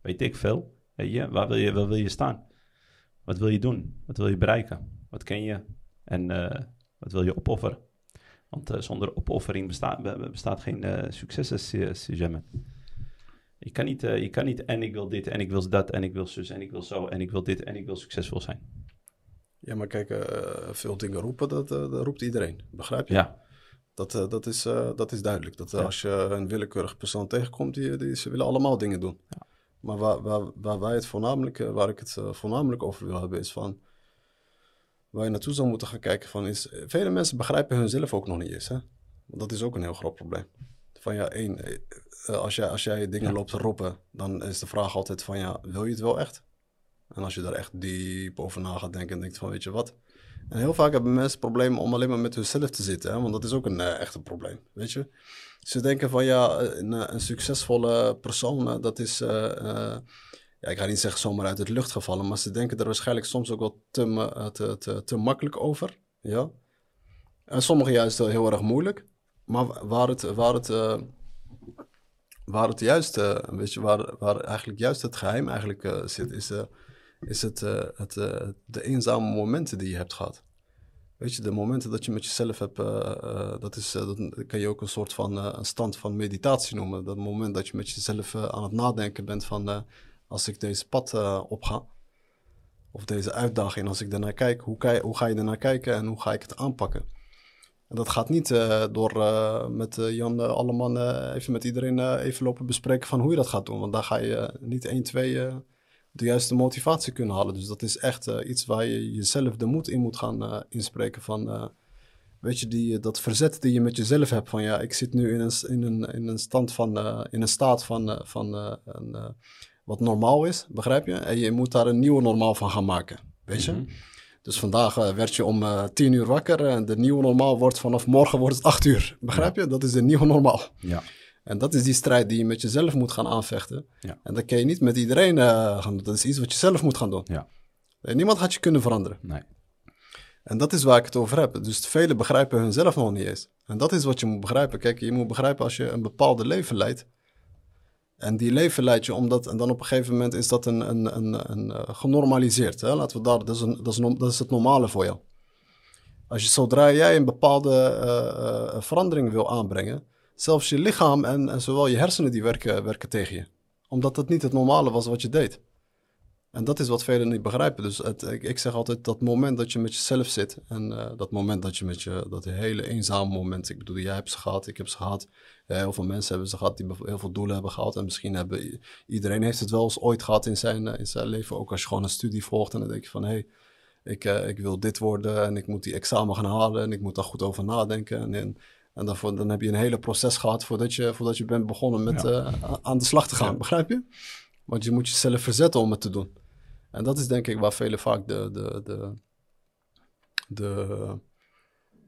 weet ik veel. Weet je, waar wil je, waar wil je staan? Wat wil je doen? Wat wil je bereiken? Wat ken je? En eh, wat wil je opofferen? Want eh, zonder opoffering bestaat, be- bestaat geen eh succes. Je kan, niet, je kan niet en ik wil dit en ik wil dat en ik wil zus en ik wil zo en ik wil dit en ik wil succesvol zijn. Ja, maar kijk, veel dingen roepen, dat, dat roept iedereen. Begrijp je? Ja, Dat, dat, is, dat is duidelijk. Dat Ja. als je een willekeurige persoon tegenkomt, die, die, ze willen allemaal dingen doen. Maar waar, waar, waar, wij het voornamelijk, eh, waar ik het eh, voornamelijk over wil hebben, is van... Waar je naartoe zou moeten gaan kijken van is... eh, Vele mensen begrijpen hunzelf ook nog niet eens, hè? Want dat is ook een heel groot probleem. Van ja, één, als, jij, als jij dingen loopt te roepen, dan is de vraag altijd van ja, wil je het wel echt? En als je daar echt diep over na gaat denken en denkt van weet je wat... En heel vaak hebben mensen problemen om alleen maar met hunzelf te zitten, hè? want dat is ook een eh, echt een probleem, weet je. Ze denken van ja, een, eh, een succesvolle persoon, eh, dat is, ja, ik ga niet zeggen zomaar uit het lucht gevallen, maar ze denken er waarschijnlijk soms ook wel te, te, te, makkelijk over, ja. En sommigen juist heel erg moeilijk, maar wa- waar het, waar het, waar het juist, weet je, waar, waar eigenlijk juist het geheim eigenlijk zit, is, is het, eh, het, eh, de eenzame momenten die je hebt gehad. Weet je, de momenten dat je met jezelf hebt, eh, dat, is, dat kan je ook een soort van een stand van meditatie noemen. Dat moment dat je met jezelf aan het nadenken bent van als ik deze pad opga, of deze uitdaging, als ik daarnaar kijk, hoe, hoe ga je ernaar kijken en hoe ga ik het aanpakken? En dat gaat niet door met eh, Jan uh, Alleman even met iedereen even lopen bespreken van hoe je dat gaat doen. Want daar ga je niet 1, 2 eh, de juiste motivatie kunnen halen. Dus dat is echt eh, iets waar je jezelf de moed in moet gaan eh, inspreken van... eh, weet je, die, dat verzet die je met jezelf hebt van ja, ik zit nu in een, in een, in een stand van, in een staat van, van een, wat normaal is, begrijp je? En je moet daar een nieuwe normaal van gaan maken, weet je? Mhm. Dus vandaag werd je om 10 uur wakker en de nieuwe normaal wordt vanaf morgen wordt het 8 uur. Begrijp je? Dat is de nieuwe normaal. Ja. En dat is die strijd die je met jezelf moet gaan aanvechten. Ja. En dat kun je niet met iedereen eh, gaan doen. Dat is iets wat je zelf moet gaan doen. Ja. En niemand gaat je kunnen veranderen. Nee. En dat is waar ik het over heb. Dus velen begrijpen hunzelf nog niet eens. En dat is wat je moet begrijpen. Kijk, je moet begrijpen als je een bepaalde leven leidt. En die leven leidt je omdat, en dan op een gegeven moment is dat een, een, een, een, eh, genormaliseerd. Hè? Laten we daar, dat is, een, dat, is een, dat is het normale voor jou. Als je zodra jij een bepaalde eh, eh, verandering wil aanbrengen, zelfs je lichaam en, en zowel je hersenen die werken, werken tegen je. Omdat het niet het normale was wat je deed. En dat is wat velen niet begrijpen. Dus het, ik, ik zeg altijd dat moment dat je met jezelf zit. En eh, dat moment dat je met je, dat hele eenzame moment. Ik bedoel, jij hebt ze gehad, ik heb ze gehad. Eh, heel veel mensen hebben ze gehad die heel veel doelen hebben gehad. En misschien hebben iedereen heeft het wel eens ooit gehad in zijn, eh, in zijn leven. Ook als je gewoon een studie volgt en dan denk je van hé, hey, ik, ik wil dit worden en ik moet die examen gaan halen en ik moet daar goed over nadenken. En, en, en daarvoor, dan heb je een hele proces gehad voordat je, voordat je bent begonnen met Ja. eh, aan de slag te gaan, begrijp je? Want je moet jezelf verzetten om het te doen. En dat is denk ik waar velen vaak de, de, de, de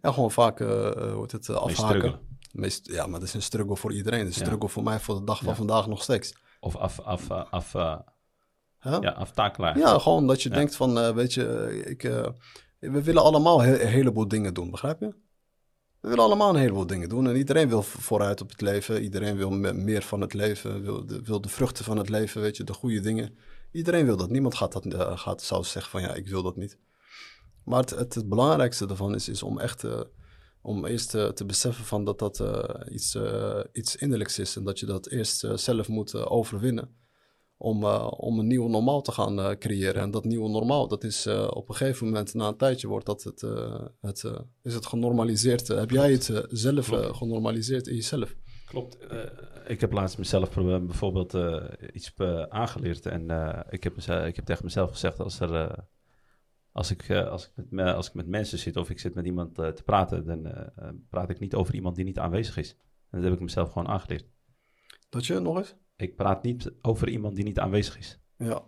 ja, gewoon vaak, eh, eh, het, eh, Mee afhaken. Meest, ja, maar dat is een struggle voor iedereen. Het is een Ja. struggle voor mij voor de dag van Ja. vandaag nog steeds. Of af, af, af, eh, Hè? ja, aftakelaar. Ja, gewoon dat je denkt van, weet je, ik, we willen allemaal he- een heleboel dingen doen, begrijp je? We willen allemaal een heleboel dingen doen en iedereen wil vo- vooruit op het leven. Iedereen wil me- meer van het leven, wil de, wil de vruchten van het leven, weet je, de goede dingen. Iedereen wil dat. Niemand gaat, dat, eh, gaat, zou zeggen van, ja, ik wil dat niet. Maar het, het, belangrijkste daarvan is, is om echt eh, om eerst eh, te beseffen van dat dat iets, iets innerlijks is en dat je dat eerst zelf moet overwinnen om, eh, om een nieuw normaal te gaan eh, creëren. En dat nieuwe normaal, dat is eh, op een gegeven moment, na een tijdje, wordt dat het, het, is het genormaliseerd. Heb jij het zelf genormaliseerd in jezelf? Klopt. Ik heb laatst mezelf bijvoorbeeld iets aangeleerd. En ik, heb mezelf, ik heb tegen mezelf gezegd, als, er, als, ik, als, ik met, me- als ik met mensen zit of ik zit met iemand te praten, dan praat ik niet over iemand die niet aanwezig is. En dat heb ik mezelf gewoon aangeleerd. Dat je nog eens? Ik praat niet over iemand die niet aanwezig is. Ja.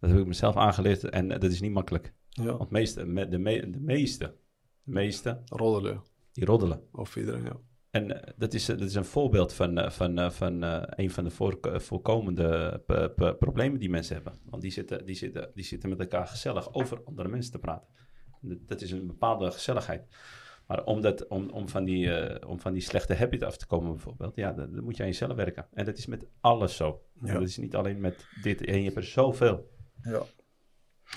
Dat heb ik mezelf aangeleerd en eh, dat is niet makkelijk. ja. Want meeste, me- de, me- de meeste, de meeste, Roddelen. die roddelen. Of iedereen, ja. En eh, dat, is, eh, dat is een voorbeeld van, van, van een van de voorko- voorkomende problemen die mensen hebben. Want die zitten, die, zitten, die zitten met elkaar gezellig over andere mensen te praten. Dat is een bepaalde gezelligheid. Maar om, dat, om, om, van die, eh, om van die slechte habit af te komen bijvoorbeeld, ja, dan, dan moet je aan jezelf werken. En dat is met alles zo. Ja. Dat is niet alleen met dit. En je hebt er zoveel. Ja.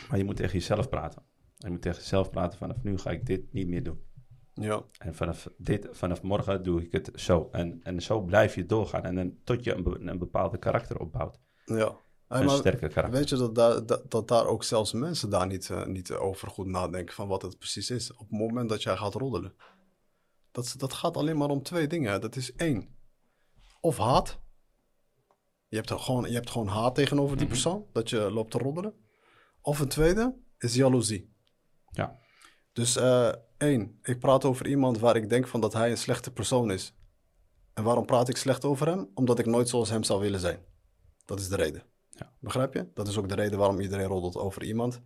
Maar je moet tegen jezelf praten. Je moet tegen jezelf praten, vanaf nu ga ik dit niet meer doen. Ja. En vanaf, dit, vanaf morgen doe ik het zo. En, en zo blijf je doorgaan. En dan, tot je een, een bepaalde karakter opbouwt. Ja. Hey, een maar sterke karakter. weet je dat, daar- dat, dat daar ook zelfs mensen daar niet, eh, niet over goed nadenken van wat het precies is. Op het moment dat jij gaat roddelen. Dat, dat gaat alleen maar om twee dingen. Dat is één. Of haat. Je hebt, er gewoon, je hebt gewoon haat tegenover die persoon. Dat je loopt te roddelen. Of een tweede is jaloezie. Ja. Dus eh, één, ik praat over iemand waar ik denk van dat hij een slechte persoon is. En waarom praat ik slecht over hem? Omdat ik nooit zoals hem zou willen zijn. Dat is de reden. Ja. Begrijp je? Dat is ook de reden waarom iedereen roddelt over iemand.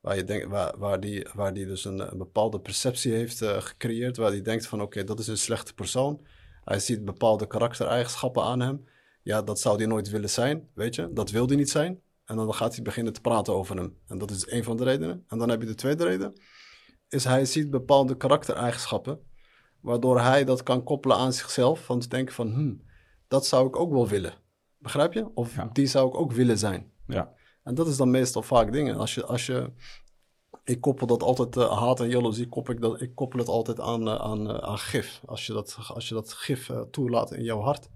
Waar, je denkt, waar, waar, die, waar die dus een, bepaalde perceptie heeft eh, gecreëerd. Waar die denkt van oké, dat is een slechte persoon. Hij ziet bepaalde karaktereigenschappen aan hem. Ja, dat zou hij nooit willen zijn, weet je. Dat wil hij niet zijn. En dan gaat hij beginnen te praten over hem. En dat is een van de redenen. En dan heb je de tweede reden. Is hij ziet bepaalde karaktereigenschappen. Waardoor hij dat kan koppelen aan zichzelf. Van te denken van, hm, dat zou ik ook wel willen. Begrijp je? Of Ja. die zou ik ook willen zijn. Ja. En dat is dan meestal vaak dingen. Als je, als je, ik koppel dat altijd, eh, haat en jaloezie, koppel ik, dat, ik koppel het altijd aan, eh, aan, eh, aan gif. Als je dat, als je dat gif toelaat in jouw hart.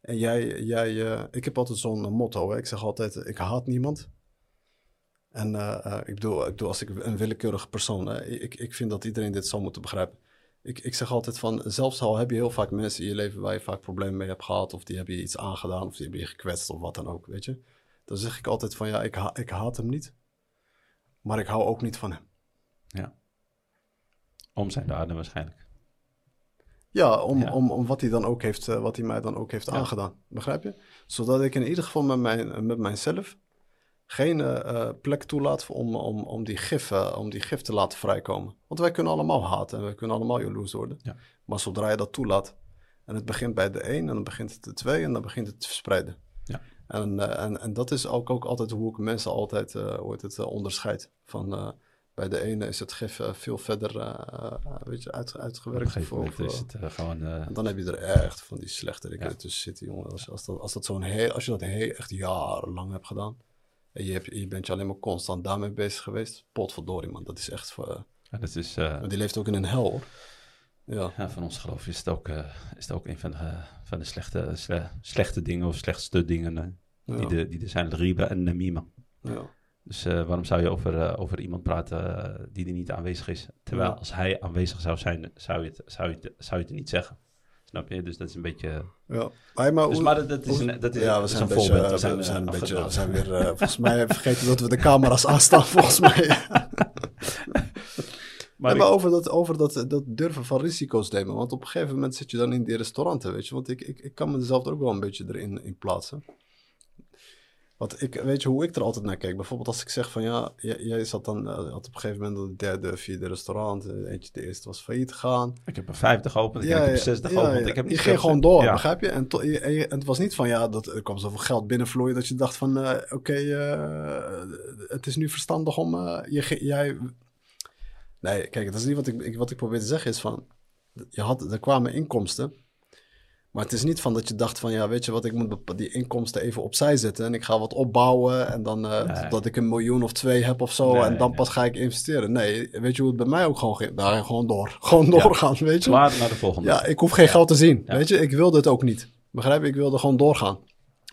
En jij, jij ik heb altijd zo'n motto. Hè? Ik zeg altijd, ik haat niemand. En ik, bedoel, ik bedoel, als ik een willekeurige persoon, ik, ik vind dat iedereen dit zou moeten begrijpen. Ik, ik zeg altijd van, zelfs al heb je heel vaak mensen in je leven waar je vaak problemen mee hebt gehad, of die hebben je iets aangedaan, of die hebben je gekwetst, of wat dan ook, weet je. Dan zeg ik altijd van, ja, ik, ha ik haat hem niet, maar ik hou ook niet van hem. ja. Om zijn daden waarschijnlijk. Ja, om, Ja. Om, om wat hij dan ook heeft, eh, wat hij mij dan ook heeft Ja. aangedaan. Begrijp je? Zodat ik in ieder geval met, mijn, met mijzelf geen eh, eh, plek toelaat voor- om, om, om, die gif, eh, om die gif te laten vrijkomen. Want wij kunnen allemaal haten en wij kunnen allemaal jaloers worden. Ja. Maar zodra je dat toelaat en het begint bij de een en dan begint het de twee en dan begint het te verspreiden. Ja. En, en, en dat is ook, ook altijd hoe ik mensen altijd heet het, onderscheid. Van, bij de ene is het gif veel verder weet je, uit, uitgewerkt. of, is het gewoon... en dan heb je er echt van die slechte Ja. tussen zitten, jongen. Als, als, dat, als, dat zo'n heel, als je dat heel, echt jarenlang hebt gedaan. En je, hebt, je bent je alleen maar constant daarmee bezig geweest. Potverdorie, man. Dat is echt... voor, eh, ja, dat is... eh, die leeft ook in een hel, hoor. Ja, Ja, van ons geloof is het ook, eh, is het ook een van de, van de slechte, sle- slechte dingen of slechtste dingen ja, die, er, die er zijn. Riba en namima. ja. Dus waarom zou je over, over iemand praten die er niet aanwezig is? Terwijl als hij aanwezig zou zijn, zou je, het, zou, je het, zou je het niet zeggen. Snap je? Dus dat is een beetje... ja. Maar Dus, hoe- maar dat, is hoe- een, dat is, ja, we zijn, een beetje, voorbeeld. we zijn, we eh, zijn een beetje, we zijn weer, eh, volgens mij vergeten dat we de camera's aanstaan, <laughs> volgens mij. <laughs> Maar Maar, ik- over, dat, over dat, dat durven van risico's nemen. Want op een gegeven moment zit je dan in die restauranten, weet je. Want ik, ik, ik kan mezelf er ook wel een beetje erin in plaatsen. Want ik, weet je hoe ik er altijd naar kijk? Bijvoorbeeld als ik zeg van ja, jij, zat dan eh, had op een gegeven moment het derde, vierde restaurant. eh, Eentje de eerste was failliet gegaan. ik heb een 50 geopend, ik heb een 60 geopend. Ik heb je ging gewoon door, Ja. begrijp je? En, to- je- en het was niet van ja, dat er kwam zoveel geld binnenvloeien dat je dacht van eh, oké, het is nu verstandig om je, jij. Nee, kijk, dat is niet wat ik, ik- wat ik probeer te zeggen is van je had, er kwamen inkomsten. Maar het is niet van dat je dacht van ja, weet je wat, ik moet die inkomsten even opzij zetten en ik ga wat opbouwen en dan eh Nee. dat ik een miljoen of twee heb of zo Nee, en dan pas ga ik investeren. Nee, weet je hoe het bij mij ook gewoon ging? Daar gewoon door. <laughs> Gewoon doorgaan, weet je? Klaar naar de volgende. Ja, ik hoef geen geld te zien. Ja. Weet je, ik wilde het ook niet. Begrijp je? Ik wilde gewoon doorgaan.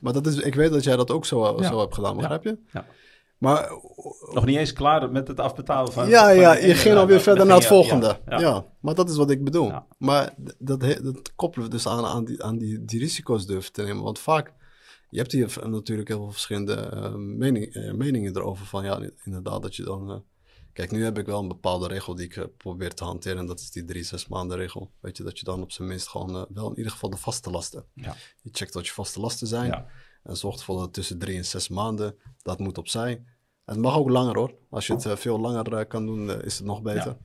Maar dat is, ik weet dat jij dat ook zo, Ja. zo hebt gedaan, begrijp je? Ja. Maar Nog niet eens klaar met het afbetalen van... ja, van ja, je ging alweer dan verder naar het volgende. Ja, maar dat is wat ik bedoel. Maar dat, dat koppelen we dus aan, aan, die, aan die, die risico's durven te nemen. Want vaak, je hebt hier natuurlijk heel veel verschillende eh, mening, eh, meningen erover. Van ja, inderdaad, dat je dan... eh, kijk, nu heb ik wel een bepaalde regel die ik probeer te hanteren. En dat is die drie, zes maanden regel. Weet je, dat je dan op zijn minst gewoon wel in ieder geval de vaste lasten. Ja. Je checkt wat je vaste lasten zijn. Ja. En zorgt ervoor dat tussen drie en zes maanden, dat moet opzij. Het mag ook langer hoor. Als je het eh, veel langer eh, kan doen, eh, is het nog beter.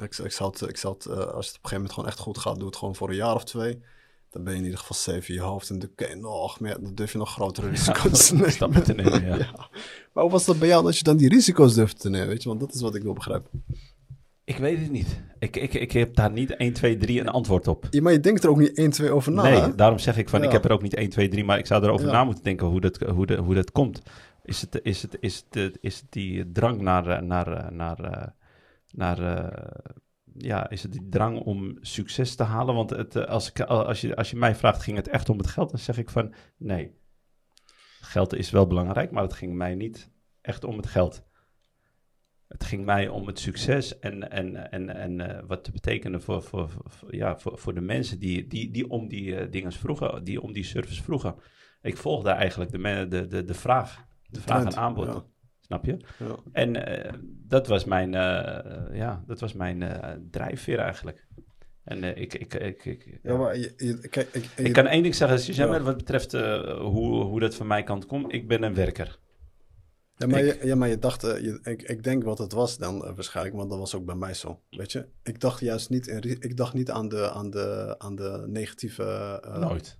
Ik, ik zou het, ik zou het als het op een gegeven moment gewoon echt goed gaat, doe het gewoon voor een jaar of twee. Dan ben je in ieder geval safe in je hoofd. En dan, je nog meer, dan durf je nog grotere risico's te nemen. Te nemen, ja. <laughs> Ja. Maar hoe was dat bij jou dat je dan die risico's durft te nemen? Weet je? Want dat is wat ik wil begrijpen. Ik weet het niet. Ik, ik, ik heb daar niet 1, 2, 3 een antwoord op. Ja, maar je denkt er ook niet 1, 2 over na. hè? nee, daarom zeg ik van, Ja. ik heb er ook niet 1, 2, 3, maar ik zou erover Ja. na moeten denken hoe dat, hoe de, hoe dat komt. Is het, is, het, is, het, is het die drang naar, eh, naar, eh, naar, eh, naar ja, is het die drang om succes te halen? Want het, als, ik, als, je, als je mij vraagt, ging het echt om het geld? Dan zeg ik van, nee. Geld is wel belangrijk, maar het ging mij niet echt om het geld. Het ging mij om het succes en, en, en, en eh, wat te betekenen voor, voor, voor- ja, voor, voor de mensen die, die, die om die eh, dingen vroegen, die om die service vroegen. Ik volgde eigenlijk de, de, de, de vraag, de vraag en aanbod. ja. Snap je? Ja. En eh, dat was mijn, ja, dat was mijn drijfveer eigenlijk. En ik, ik, ik, ik, Ja, maar je, je- kijk, ik, ik kan één ding zeggen, Suzanne, Ja. wat betreft hoe, hoe dat van mijn kant komt. Ik ben een werker. Ja, maar, Ik- je, ja, maar je dacht, eh, je, ik, ik denk wat het was dan eh, waarschijnlijk, want dat was ook bij mij zo. Weet je, ik dacht juist niet, in, ik dacht niet aan de, aan de, aan de negatieve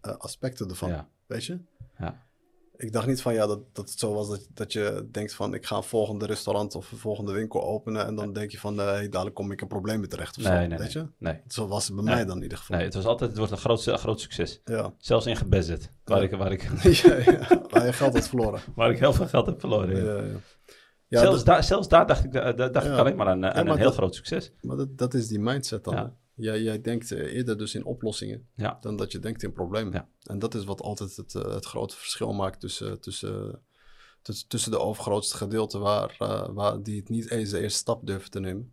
eh, aspecten ervan. Ja. Weet je? Ja. Ik dacht niet van ja, dat, dat het zo was dat, dat je denkt van ik ga een volgende restaurant of een volgende winkel openen en dan denk je van eh, hey, dadelijk kom ik in problemen terecht of zo. Nee, nee, weet nee. je? Nee. Zo was het bij Nee. mij dan in ieder geval. nee, het was altijd, het wordt een groot, een groot succes. Ja. Zelfs in Gebezet, waar, Ja. ik, waar, ik, <laughs> ja, ja, waar je geld had verloren. <laughs> waar ik heel veel geld heb verloren. Ja, ja. ja. Ja, zelfs, dat- daar, zelfs daar dacht ik, daar dacht ik alleen maar aan, eh, aan een heel dat- groot succes. Maar dat, dat is die mindset dan. Jij, jij denkt eh, eerder dus in oplossingen Ja. dan dat je denkt in problemen. Ja. En dat is wat altijd het, eh, het grote verschil maakt tussen, tussen, tussen, tussen de overgrootste gedeelte waar, eh, waar die het niet eens de eerste stap durven te nemen.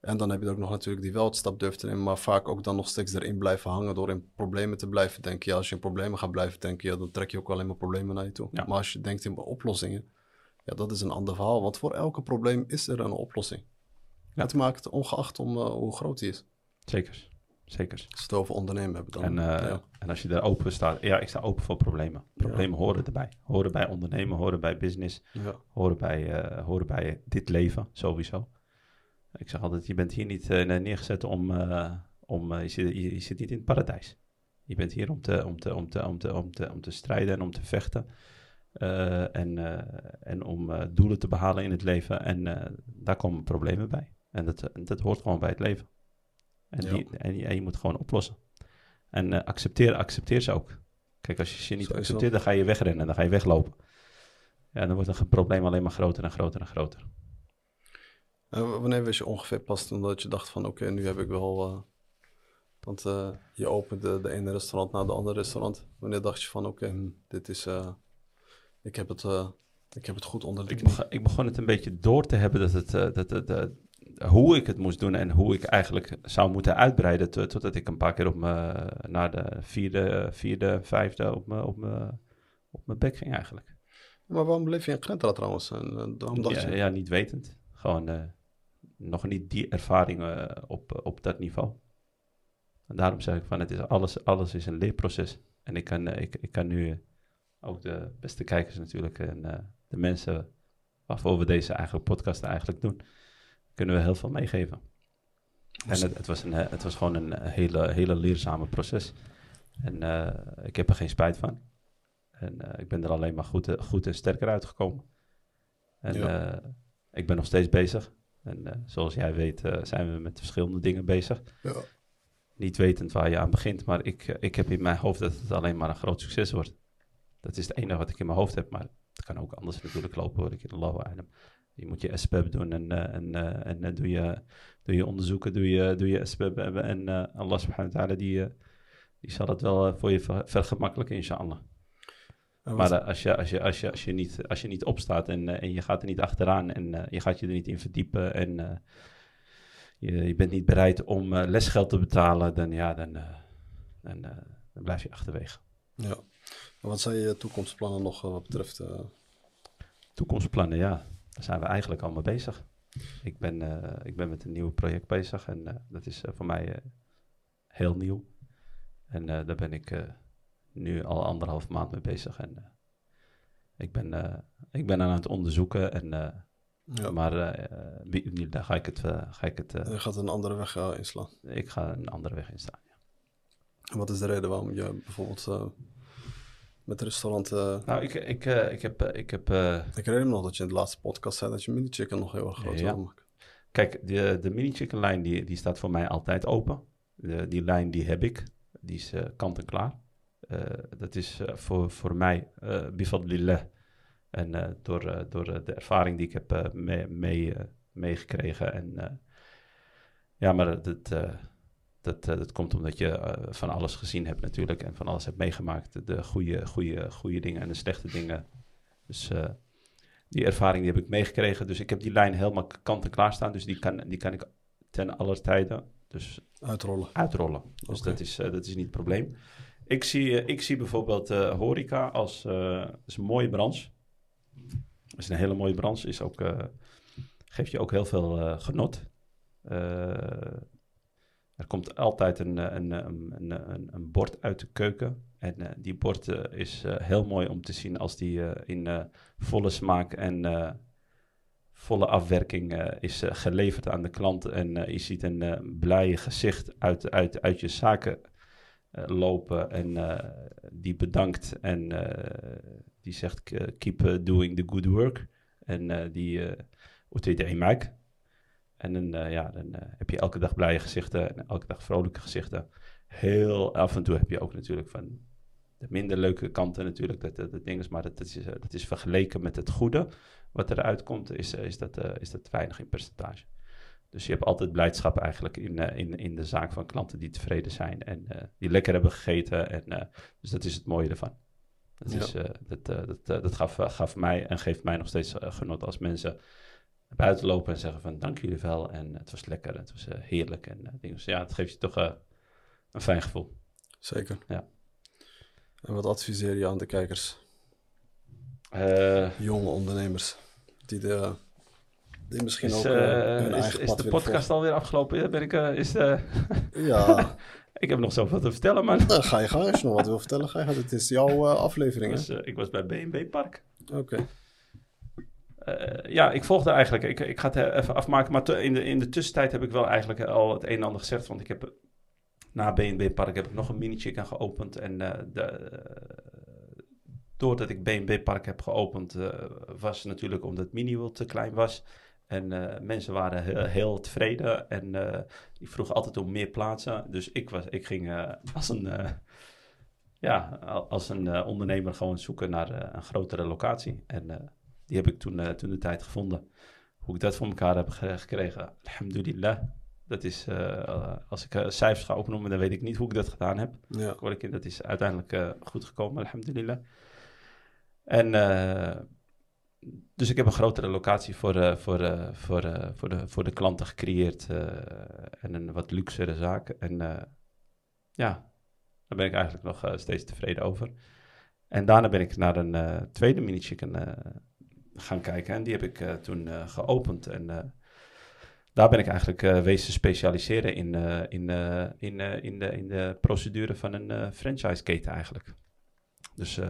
En dan heb je er ook nog natuurlijk die wel het stap durven te nemen, maar vaak ook dan nog steeds erin blijven hangen door in problemen te blijven denken. Ja, als je in problemen gaat blijven denken, ja, dan trek je ook alleen maar problemen naar je toe. Ja. Maar als je denkt in oplossingen, ja, dat is een ander verhaal. Want voor elke probleem is er een oplossing. Ja. Het maakt ongeacht om hoe groot die is. Zeker. zeker. Als we het over ondernemen hebben dan. En, eh, ja. en als je daar open staat, ja, ik sta open voor problemen. Problemen horen erbij. Horen bij ondernemen, horen bij business, Ja. horen bij, eh, horen bij dit leven, sowieso. Ik zeg altijd, je bent hier niet eh, neergezet om, om je, zit, je, je zit niet in het paradijs. Je bent hier om te, om te, om te, om te, om te, om te strijden en om te vechten. En, en om doelen te behalen in het leven. En daar komen problemen bij. En dat, dat hoort gewoon bij het leven. En, Ja. die, en, je, en je moet gewoon oplossen. En eh, accepteer, accepteer ze ook. Kijk, als je ze niet accepteert, dan ga je wegrennen. Dan ga je weglopen. Ja, dan wordt het probleem alleen maar groter en groter en groter. En w- wanneer wist je ongeveer pas toen dat je dacht van oké, nu heb ik wel... eh, want eh, je opende de ene restaurant na de andere restaurant. Wanneer dacht je van oké, hm, dit is... eh, ik, heb het, eh, ik heb het goed onder de Ik, begon, ik begon het een beetje door te hebben dat het, eh, dat, het, eh, hoe ik het moest doen en hoe ik eigenlijk zou moeten uitbreiden. to- totdat ik een paar keer op me, naar de vierde, vierde vijfde op mijn op me, op bek ging eigenlijk. Maar waarom bleef je in Gentra trouwens? En eh, dacht Ja, je... ja, niet wetend. Gewoon eh, nog niet die ervaring eh, op, op dat niveau. En daarom zeg ik van, het is alles, alles is een leerproces. En ik kan, ik, ik kan nu ook de beste kijkers natuurlijk en de mensen waarvoor we deze eigenlijk podcast eigenlijk doen, kunnen we heel veel meegeven. En het, het, was een, eh, het was gewoon een hele, hele leerzame proces. En eh, ik heb er geen spijt van. En eh, ik ben er alleen maar goed, eh, goed en sterker uitgekomen. En Ja. eh, ik ben nog steeds bezig. En eh, zoals jij weet eh, zijn we met verschillende dingen bezig. Ja. Niet wetend waar je aan begint, maar ik, eh, ik heb in mijn hoofd dat het alleen maar een groot succes wordt. Dat is het enige wat ik in mijn hoofd heb, maar het kan ook anders natuurlijk lopen hoor. Ik in de item. Je moet je SPEP doen en, eh, en, eh, en eh, doe, je, doe je onderzoeken, doe je, doe je hebben. En Allah subhanahu wa ta'ala die, die zal het wel voor je ver- vergemakkelijken inshallah. En Maar als, je, als, je, als, je, als, je niet, als je niet opstaat en, en je gaat er niet achteraan en je gaat je er niet in verdiepen en je, je bent niet bereid om lesgeld te betalen, dan, ja, dan, dan, dan blijf je achterwege. ja. En wat zijn je toekomstplannen nog wat betreft... Toekomstplannen, ja, daar zijn we eigenlijk al mee bezig. Ik ben, eh, ik ben met een nieuw project bezig en eh, dat is eh, voor mij heel nieuw. En daar ben ik nu al anderhalf maand mee bezig. En ik, ben, ik ben aan het onderzoeken en... ja. Maar wie- daar ga ik het, ga ik het, eh, je gaat een andere weg inslaan. ik ga een andere weg instaan. Ja. En wat is de reden waarom je bijvoorbeeld met restaurant... eh, Nou, ik, ik, eh, ik heb, eh, ik heb ik herinner me nog dat je in de laatste podcast zei dat je mini chicken nog heel erg groot Ja. wil maken. kijk, de, de mini chicken lijn die, die staat voor mij altijd open. De, die lijn die heb ik, die is kant en klaar. Dat is voor, voor mij uh, bifadlillah. En door, door de ervaring die ik heb eh, mee, mee, meegekregen. En ja, maar dat, dat, eh, dat komt omdat je eh, van alles gezien hebt natuurlijk. En van alles hebt meegemaakt. De goede, goede, goede dingen en de slechte dingen. Dus eh, die ervaring die heb ik meegekregen. Dus ik heb die lijn helemaal kant en klaar staan. Dus die kan, die kan ik ten aller tijden dus Uitrollen. uitrollen. Dus dat, is, dat is niet het probleem. Ik zie, ik zie bijvoorbeeld eh, horeca als is een mooie branche. is een hele mooie branche. Is ook, geeft je ook heel veel genot. Eh, er komt altijd een, eh, een, een, een, een, een bord uit de keuken. En eh, die bord eh, is eh, heel mooi om te zien als die eh, in eh, volle smaak en eh, volle afwerking eh, is eh, geleverd aan de klant. En eh, je ziet een eh, blij gezicht uit, uit, uit je zaken eh, lopen. En eh, die bedankt en eh, die zegt keep eh, doing the good work. En eh, die uh. En dan, eh, ja, dan eh, heb je elke dag blije gezichten en elke dag vrolijke gezichten. Heel af en toe heb je ook natuurlijk van de minder leuke kanten natuurlijk, dat, dat, dat ding is, maar dat, dat, is, eh, dat is vergeleken met het goede wat eruit komt, is, is, dat, is dat weinig in percentage. Dus je hebt altijd blijdschap eigenlijk in, in, in de zaak van klanten die tevreden zijn en die lekker hebben gegeten. En, dus dat is het mooie ervan. Dat, Ja. is, dat, dat, dat gaf, gaf mij en geeft mij nog steeds genot als mensen buiten lopen en zeggen van dank jullie wel en het was lekker, het was eh, heerlijk en eh, dingen. Dus ja, het geeft je toch eh, een fijn gevoel. Zeker. Ja. En wat adviseer je aan de kijkers? Jonge ondernemers. Die de, die misschien Is, ook eh, hun is, is de podcast alweer afgelopen? Ben ik, is. <laughs> Ja, <laughs> ik heb nog zoveel te vertellen, nou, ga je gang. Als je nog wat wil vertellen, ga je gang. Het is jouw Ik aflevering, hè? was, eh, ik was bij B&B Park. Oké. Eh, ja, ik volgde eigenlijk. Ik, ik ga het eh, even afmaken. Maar in, de, in de tussentijd heb ik wel eigenlijk al het een en ander gezegd. Want ik heb na B&B Park heb ik nog een mini chicken geopend. En eh, de, eh, doordat ik B&B Park heb geopend, eh, was natuurlijk omdat Mini wel te klein was. En eh, mensen waren heel, tevreden. En eh, die vroegen altijd om meer plaatsen. Dus ik, was, ik ging eh, als een, eh, ja, al- als een eh, ondernemer gewoon zoeken naar eh, een grotere locatie. En eh, die heb ik toen, eh, toen de tijd gevonden. Hoe ik dat voor elkaar heb ge- gekregen, alhamdulillah. Dat is, eh, als ik eh, cijfers ga opnoemen, dan weet ik niet hoe ik dat gedaan heb. Ja. Ik, dat is uiteindelijk goed gekomen, alhamdulillah. En dus ik heb een grotere locatie voor, voor, voor, voor, de, voor de klanten gecreëerd. en een wat luxere zaak. En ja, daar ben ik eigenlijk nog steeds tevreden over. En daarna ben ik naar een tweede mini chicken eh, gaan kijken. En die heb ik eh, toen eh, geopend. En eh, daar ben ik eigenlijk wezen specialiseren in, in, in, in, de, in de procedure van een franchise-keten eigenlijk. Dus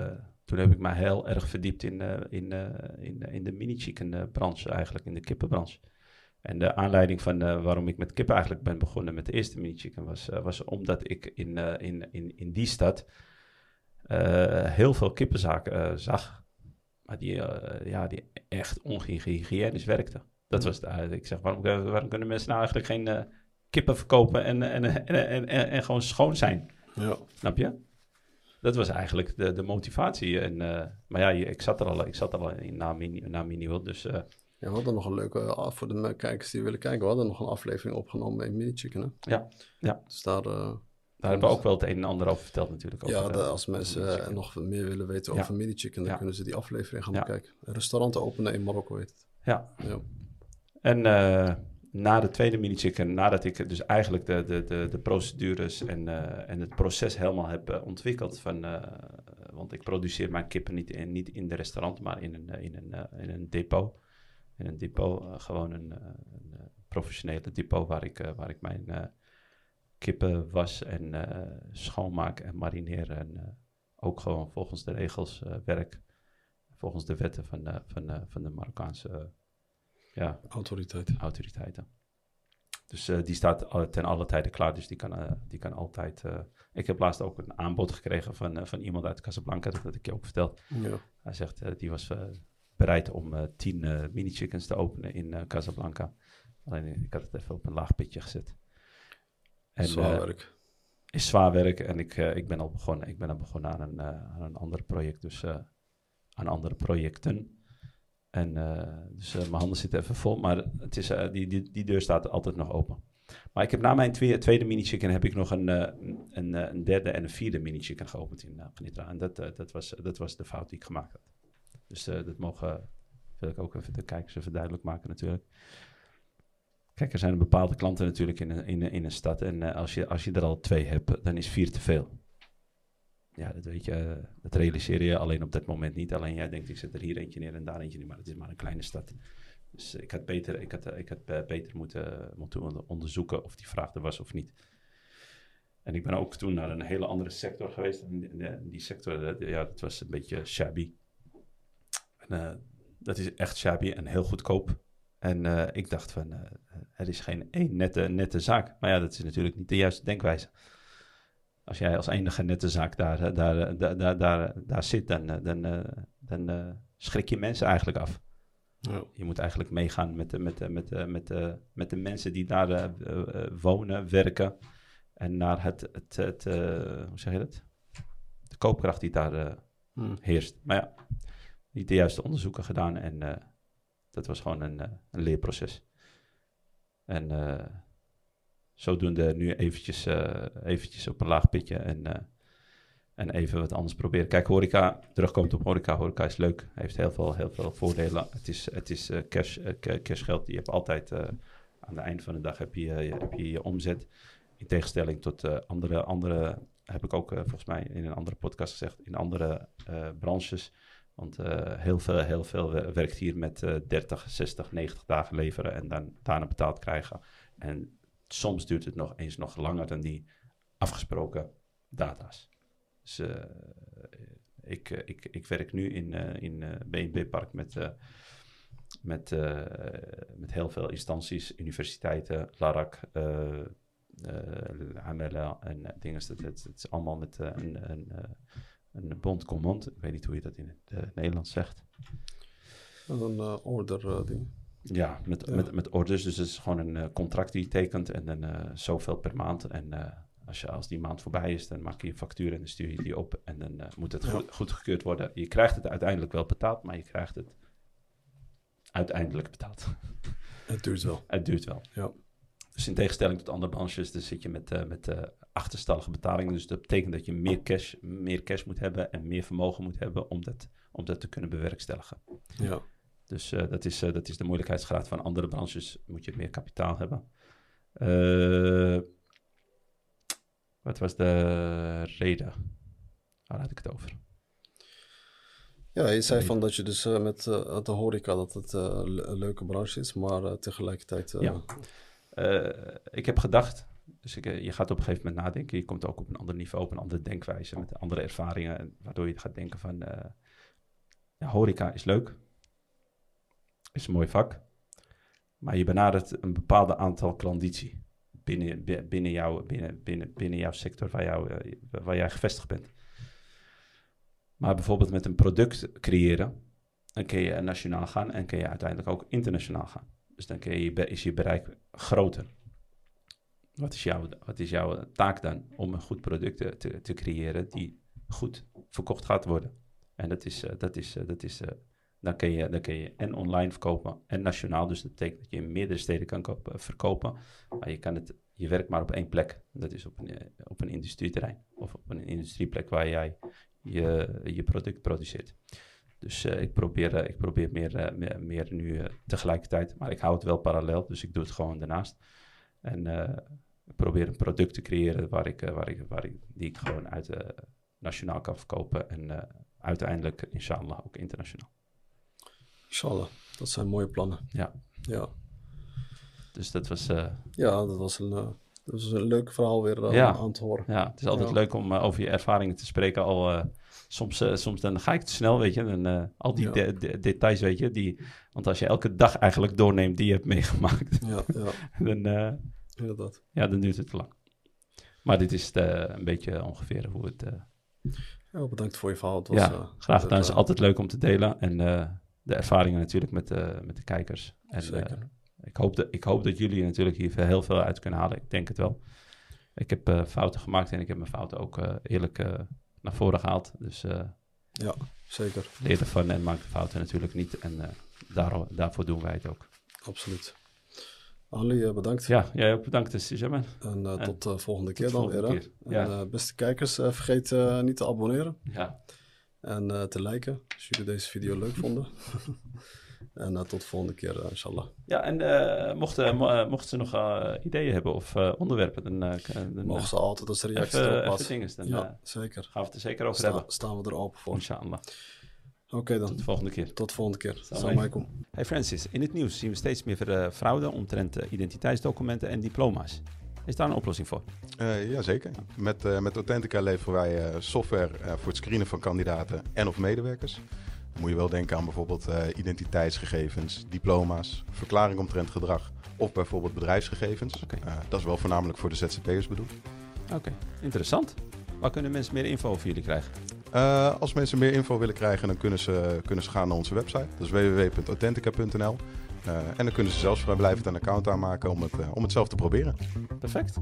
toen heb ik mij heel erg verdiept in, in, in, in de mini-chicken branche eigenlijk, in de kippenbranche. En de aanleiding van waarom ik met kippen eigenlijk ben begonnen met de eerste mini-chicken was, eh, was omdat ik in, in, in, in die stad heel veel kippenzaken zag. Maar die, eh, ja, die echt onhygiënisch werkten. Dat was de, ik zeg, waarom, eh, waarom kunnen mensen nou eigenlijk geen eh, kippen verkopen en, en, en, en, en, en gewoon schoon zijn? Ja. Snap je? Dat was eigenlijk de, de motivatie. En, eh, maar ja, ik zat er al, ik zat er al in na Mini, na mini dus eh, Ja, we hadden nog een leuke, uh, voor de kijkers die willen kijken, we hadden nog een aflevering opgenomen in Mini Chicken, hè? Ja, ja. Dus daar, eh, daar hebben we ook wel het een en ander over verteld natuurlijk. ja, over, de- eh, als mensen eh, nog meer willen weten Ja. over Mini Chicken, dan Ja. kunnen ze die aflevering gaan Ja. bekijken. Een restaurant openen in Marokko heet het. Ja, Ja. En eh, na de tweede mini chicken, nadat ik dus eigenlijk de, de, de, de procedures en, eh, en het proces helemaal heb ontwikkeld van, want ik produceer mijn kippen niet in, niet in de restaurant, maar in een, in een, in een depot. In een depot, gewoon een, een professionele depot waar ik, waar ik mijn kippen was en eh, schoonmaak en marineer en eh, ook gewoon volgens de regels eh, werk. Volgens de wetten van, de van, van de Marokkaanse ja, Autoriteit. autoriteiten. Dus die staat ten alle tijde klaar, dus die kan, die kan altijd... ik heb laatst ook een aanbod gekregen van, van iemand uit Casablanca, dat had ik je ook verteld. Ja. Hij zegt, die was bereid om tien mini-chickens te openen in Casablanca. Alleen ik had het even op een laag pitje gezet. En, Zwaar eh, werk. is zwaar werk en ik, eh, ik ben al begonnen. Ik ben al begonnen aan een, eh, aan een ander project, dus aan andere projecten. En dus mijn handen zitten even vol, maar het is, die, die, die deur staat altijd nog open. Maar ik heb na mijn twee, tweede mini-chicken heb ik nog een, een, een derde en een vierde mini-chicken geopend in Genitra. En dat, dat, was, dat was de fout die ik gemaakt had. Dus dat mogen, wil ik ook even de kijkers even duidelijk maken natuurlijk. Kijk, er zijn bepaalde klanten natuurlijk in een, in, in een stad. En eh, als, je, als je er al twee hebt, dan is vier te veel. Ja, dat weet je, eh, dat realiseer je alleen op dat moment niet. Alleen jij denkt, ik zet er hier eentje neer en daar eentje neer. Maar het is maar een kleine stad. Dus ik had beter, ik had, ik had eh, beter moeten, moeten onder- onderzoeken of die vraag er was of niet. En ik ben ook toen naar een hele andere sector geweest. En die, sector, ja, dat was een beetje shabby. En, dat is echt shabby en heel goedkoop. En eh, ik dacht van, eh, er is geen één nette, nette zaak. Maar ja, dat is natuurlijk niet de juiste denkwijze. Als jij als enige nette zaak daar, eh, daar, daar, daar, daar, daar zit, dan, dan, dan schrik je mensen eigenlijk af. Ja. Je moet eigenlijk meegaan met de, met de, met de, met de, met de mensen die daar wonen, werken. En naar het, het, het hoe zeg je dat? De koopkracht die daar eh, Hm. heerst. Maar ja, niet de juiste onderzoeken gedaan en dat was gewoon een, eh, een leerproces. En eh, zodoende nu eventjes, eh, eventjes op een laag pitje en, en even wat anders proberen. Kijk, horeca, terugkomt op horeca. Horeca is leuk, heeft heel veel, heel veel voordelen. Het is, het is cash, ca- cashgeld. Je hebt altijd, aan het eind van de dag heb je, heb je je omzet. In tegenstelling tot andere, andere, heb ik ook volgens mij in een andere podcast gezegd, in andere branches Want eh, heel, veel, heel veel we- werkt hier met eh 30, 60, 90 dagen leveren en dan daarna betaald krijgen. En soms duurt het nog eens nog langer dan die afgesproken data's. Dus eh, ik, eh, ik, ik werk nu in, in BNB Park met, met, met heel veel instanties, universiteiten, LARAC, eh, AMLA en dingen. Het, het, het is allemaal met een, een, een bond command. Ik weet niet hoe je dat in het eh, Nederlands zegt. Dat is een eh, order eh, ding. Ja, met, Ja. Met, met orders. Dus het is gewoon een contract die je tekent en dan zoveel per maand. En als, je, als die maand voorbij is, dan maak je een factuur en dan stuur je die op. En dan moet het Ja. goed, goedgekeurd worden. Je krijgt het uiteindelijk wel betaald, maar je krijgt het uiteindelijk betaald. Het duurt wel. <laughs> Het duurt wel. Ja. Dus in tegenstelling tot andere branches, dan zit je met, eh, met eh, achterstallige betalingen. Dus dat betekent dat je meer cash, meer cash moet hebben en meer vermogen moet hebben om dat, om dat te kunnen bewerkstelligen. Ja. Dus eh, dat, is, dat is de moeilijkheidsgraad van andere branches. Moet je meer kapitaal hebben. Wat was de reden? Waar had ik het over? Ja, je zei van dat je dus met de horeca dat het een leuke branche is, maar tegelijkertijd... Ja. Eh, ik heb gedacht, dus eh, je gaat op een gegeven moment nadenken. Je komt ook op een ander niveau, op een andere denkwijze, met andere ervaringen. en Waardoor je gaat denken van, eh, ja, horeca is leuk. Is een mooi vak. Maar je benadert een bepaald aantal klanditie binnen, bi- binnen, jou, binnen, binnen, binnen jouw sector waar, jou, waar jij gevestigd bent. Maar bijvoorbeeld met een product creëren, dan kun je nationaal gaan en kun je uiteindelijk ook internationaal gaan. Dus dan je, is je bereik groter. Wat is, jouw, wat is jouw taak dan? Om een goed product te, te, creëren die goed verkocht gaat worden. En dat is, eh, dat is, eh, dat is, eh, dan, kun je, dan kun je en online verkopen en nationaal. Dus dat betekent dat je in meerdere steden kan eh, verkopen. Maar je, kan het, je werkt maar op één plek. Dat is op een, op een industrieterrein. Of op een industrieplek waar jij je, je product produceert. Dus eh, ik probeer, eh, ik probeer meer, eh, meer, meer nu tegelijkertijd. Maar ik hou het wel parallel, dus ik doe het gewoon daarnaast. En ik probeer een product te creëren waar ik, waar ik, waar ik, die ik gewoon uit nationaal kan verkopen. En uiteindelijk, inshallah, ook internationaal. Inshallah, dat zijn mooie plannen. Ja. Ja, Dus dat was, ja dat, was een, dat was een leuk verhaal weer Ja. aan te horen. ja, het is altijd Ja. leuk om over je ervaringen te spreken. Al soms, eh, soms dan ga ik te snel, weet je. Dan, eh, al die Ja. de- de- details, weet je. Die, want als je elke dag eigenlijk doorneemt die je hebt meegemaakt, Ja, ja <laughs> dan, eh, inderdaad. ja, dan duurt het te lang. Maar dit is een beetje ongeveer hoe het... bedankt voor je verhaal. Het was, ja, graag gedaan. Het is altijd leuk om te delen. En de ervaringen natuurlijk met, de met de kijkers. En, Zeker. ik, hoop dat, ik hoop dat jullie natuurlijk hier heel veel uit kunnen halen. Ik denk het wel. Ik heb fouten gemaakt en ik heb mijn fouten ook eerlijk naar voren gehaald. Dus eh Zeker, leer ervan en maak de fouten natuurlijk niet. En eh, daarom, daarvoor doen wij het ook. absoluut. Ali, eh, bedankt. Ja, jij ook bedankt, dus, Jamal. En En tot de volgende tot keer dan volgende weer. En, Ja. eh, beste kijkers, vergeet niet te abonneren Ja, en te liken als jullie deze video leuk vonden. <laughs> en eh, tot de volgende keer, eh, inshallah. ja en eh, mochten, mo- mochten ze nog eh, ideeën hebben of eh, onderwerpen, dan, eh, Mogen ze altijd als reactie even, erop even dingen. Dan Ja, zeker. gaan we het er zeker over Sta- hebben. staan we er open voor. Inshallah. Oké Tot dan, de volgende keer. tot de volgende keer. Assalamu alaikum. Hey Francis, in het nieuws zien we steeds meer fraude omtrent identiteitsdocumenten en diploma's. Is daar een oplossing voor? Eh jazeker. Met, eh, met Authentica leveren wij eh, software eh, voor het screenen van kandidaten en of medewerkers. Moet je wel denken aan bijvoorbeeld eh, identiteitsgegevens, diploma's, verklaring omtrent gedrag of bijvoorbeeld bedrijfsgegevens. Eh, dat is wel voornamelijk voor de ZZP'ers bedoeld. Oké, interessant. Waar kunnen mensen meer info over jullie krijgen? Eh, als mensen meer info willen krijgen, dan kunnen ze, kunnen ze gaan naar onze website. Dat is www.authentica.nl. En dan kunnen ze zelfs vrijblijvend een account aanmaken om het, om het zelf te proberen. Perfect.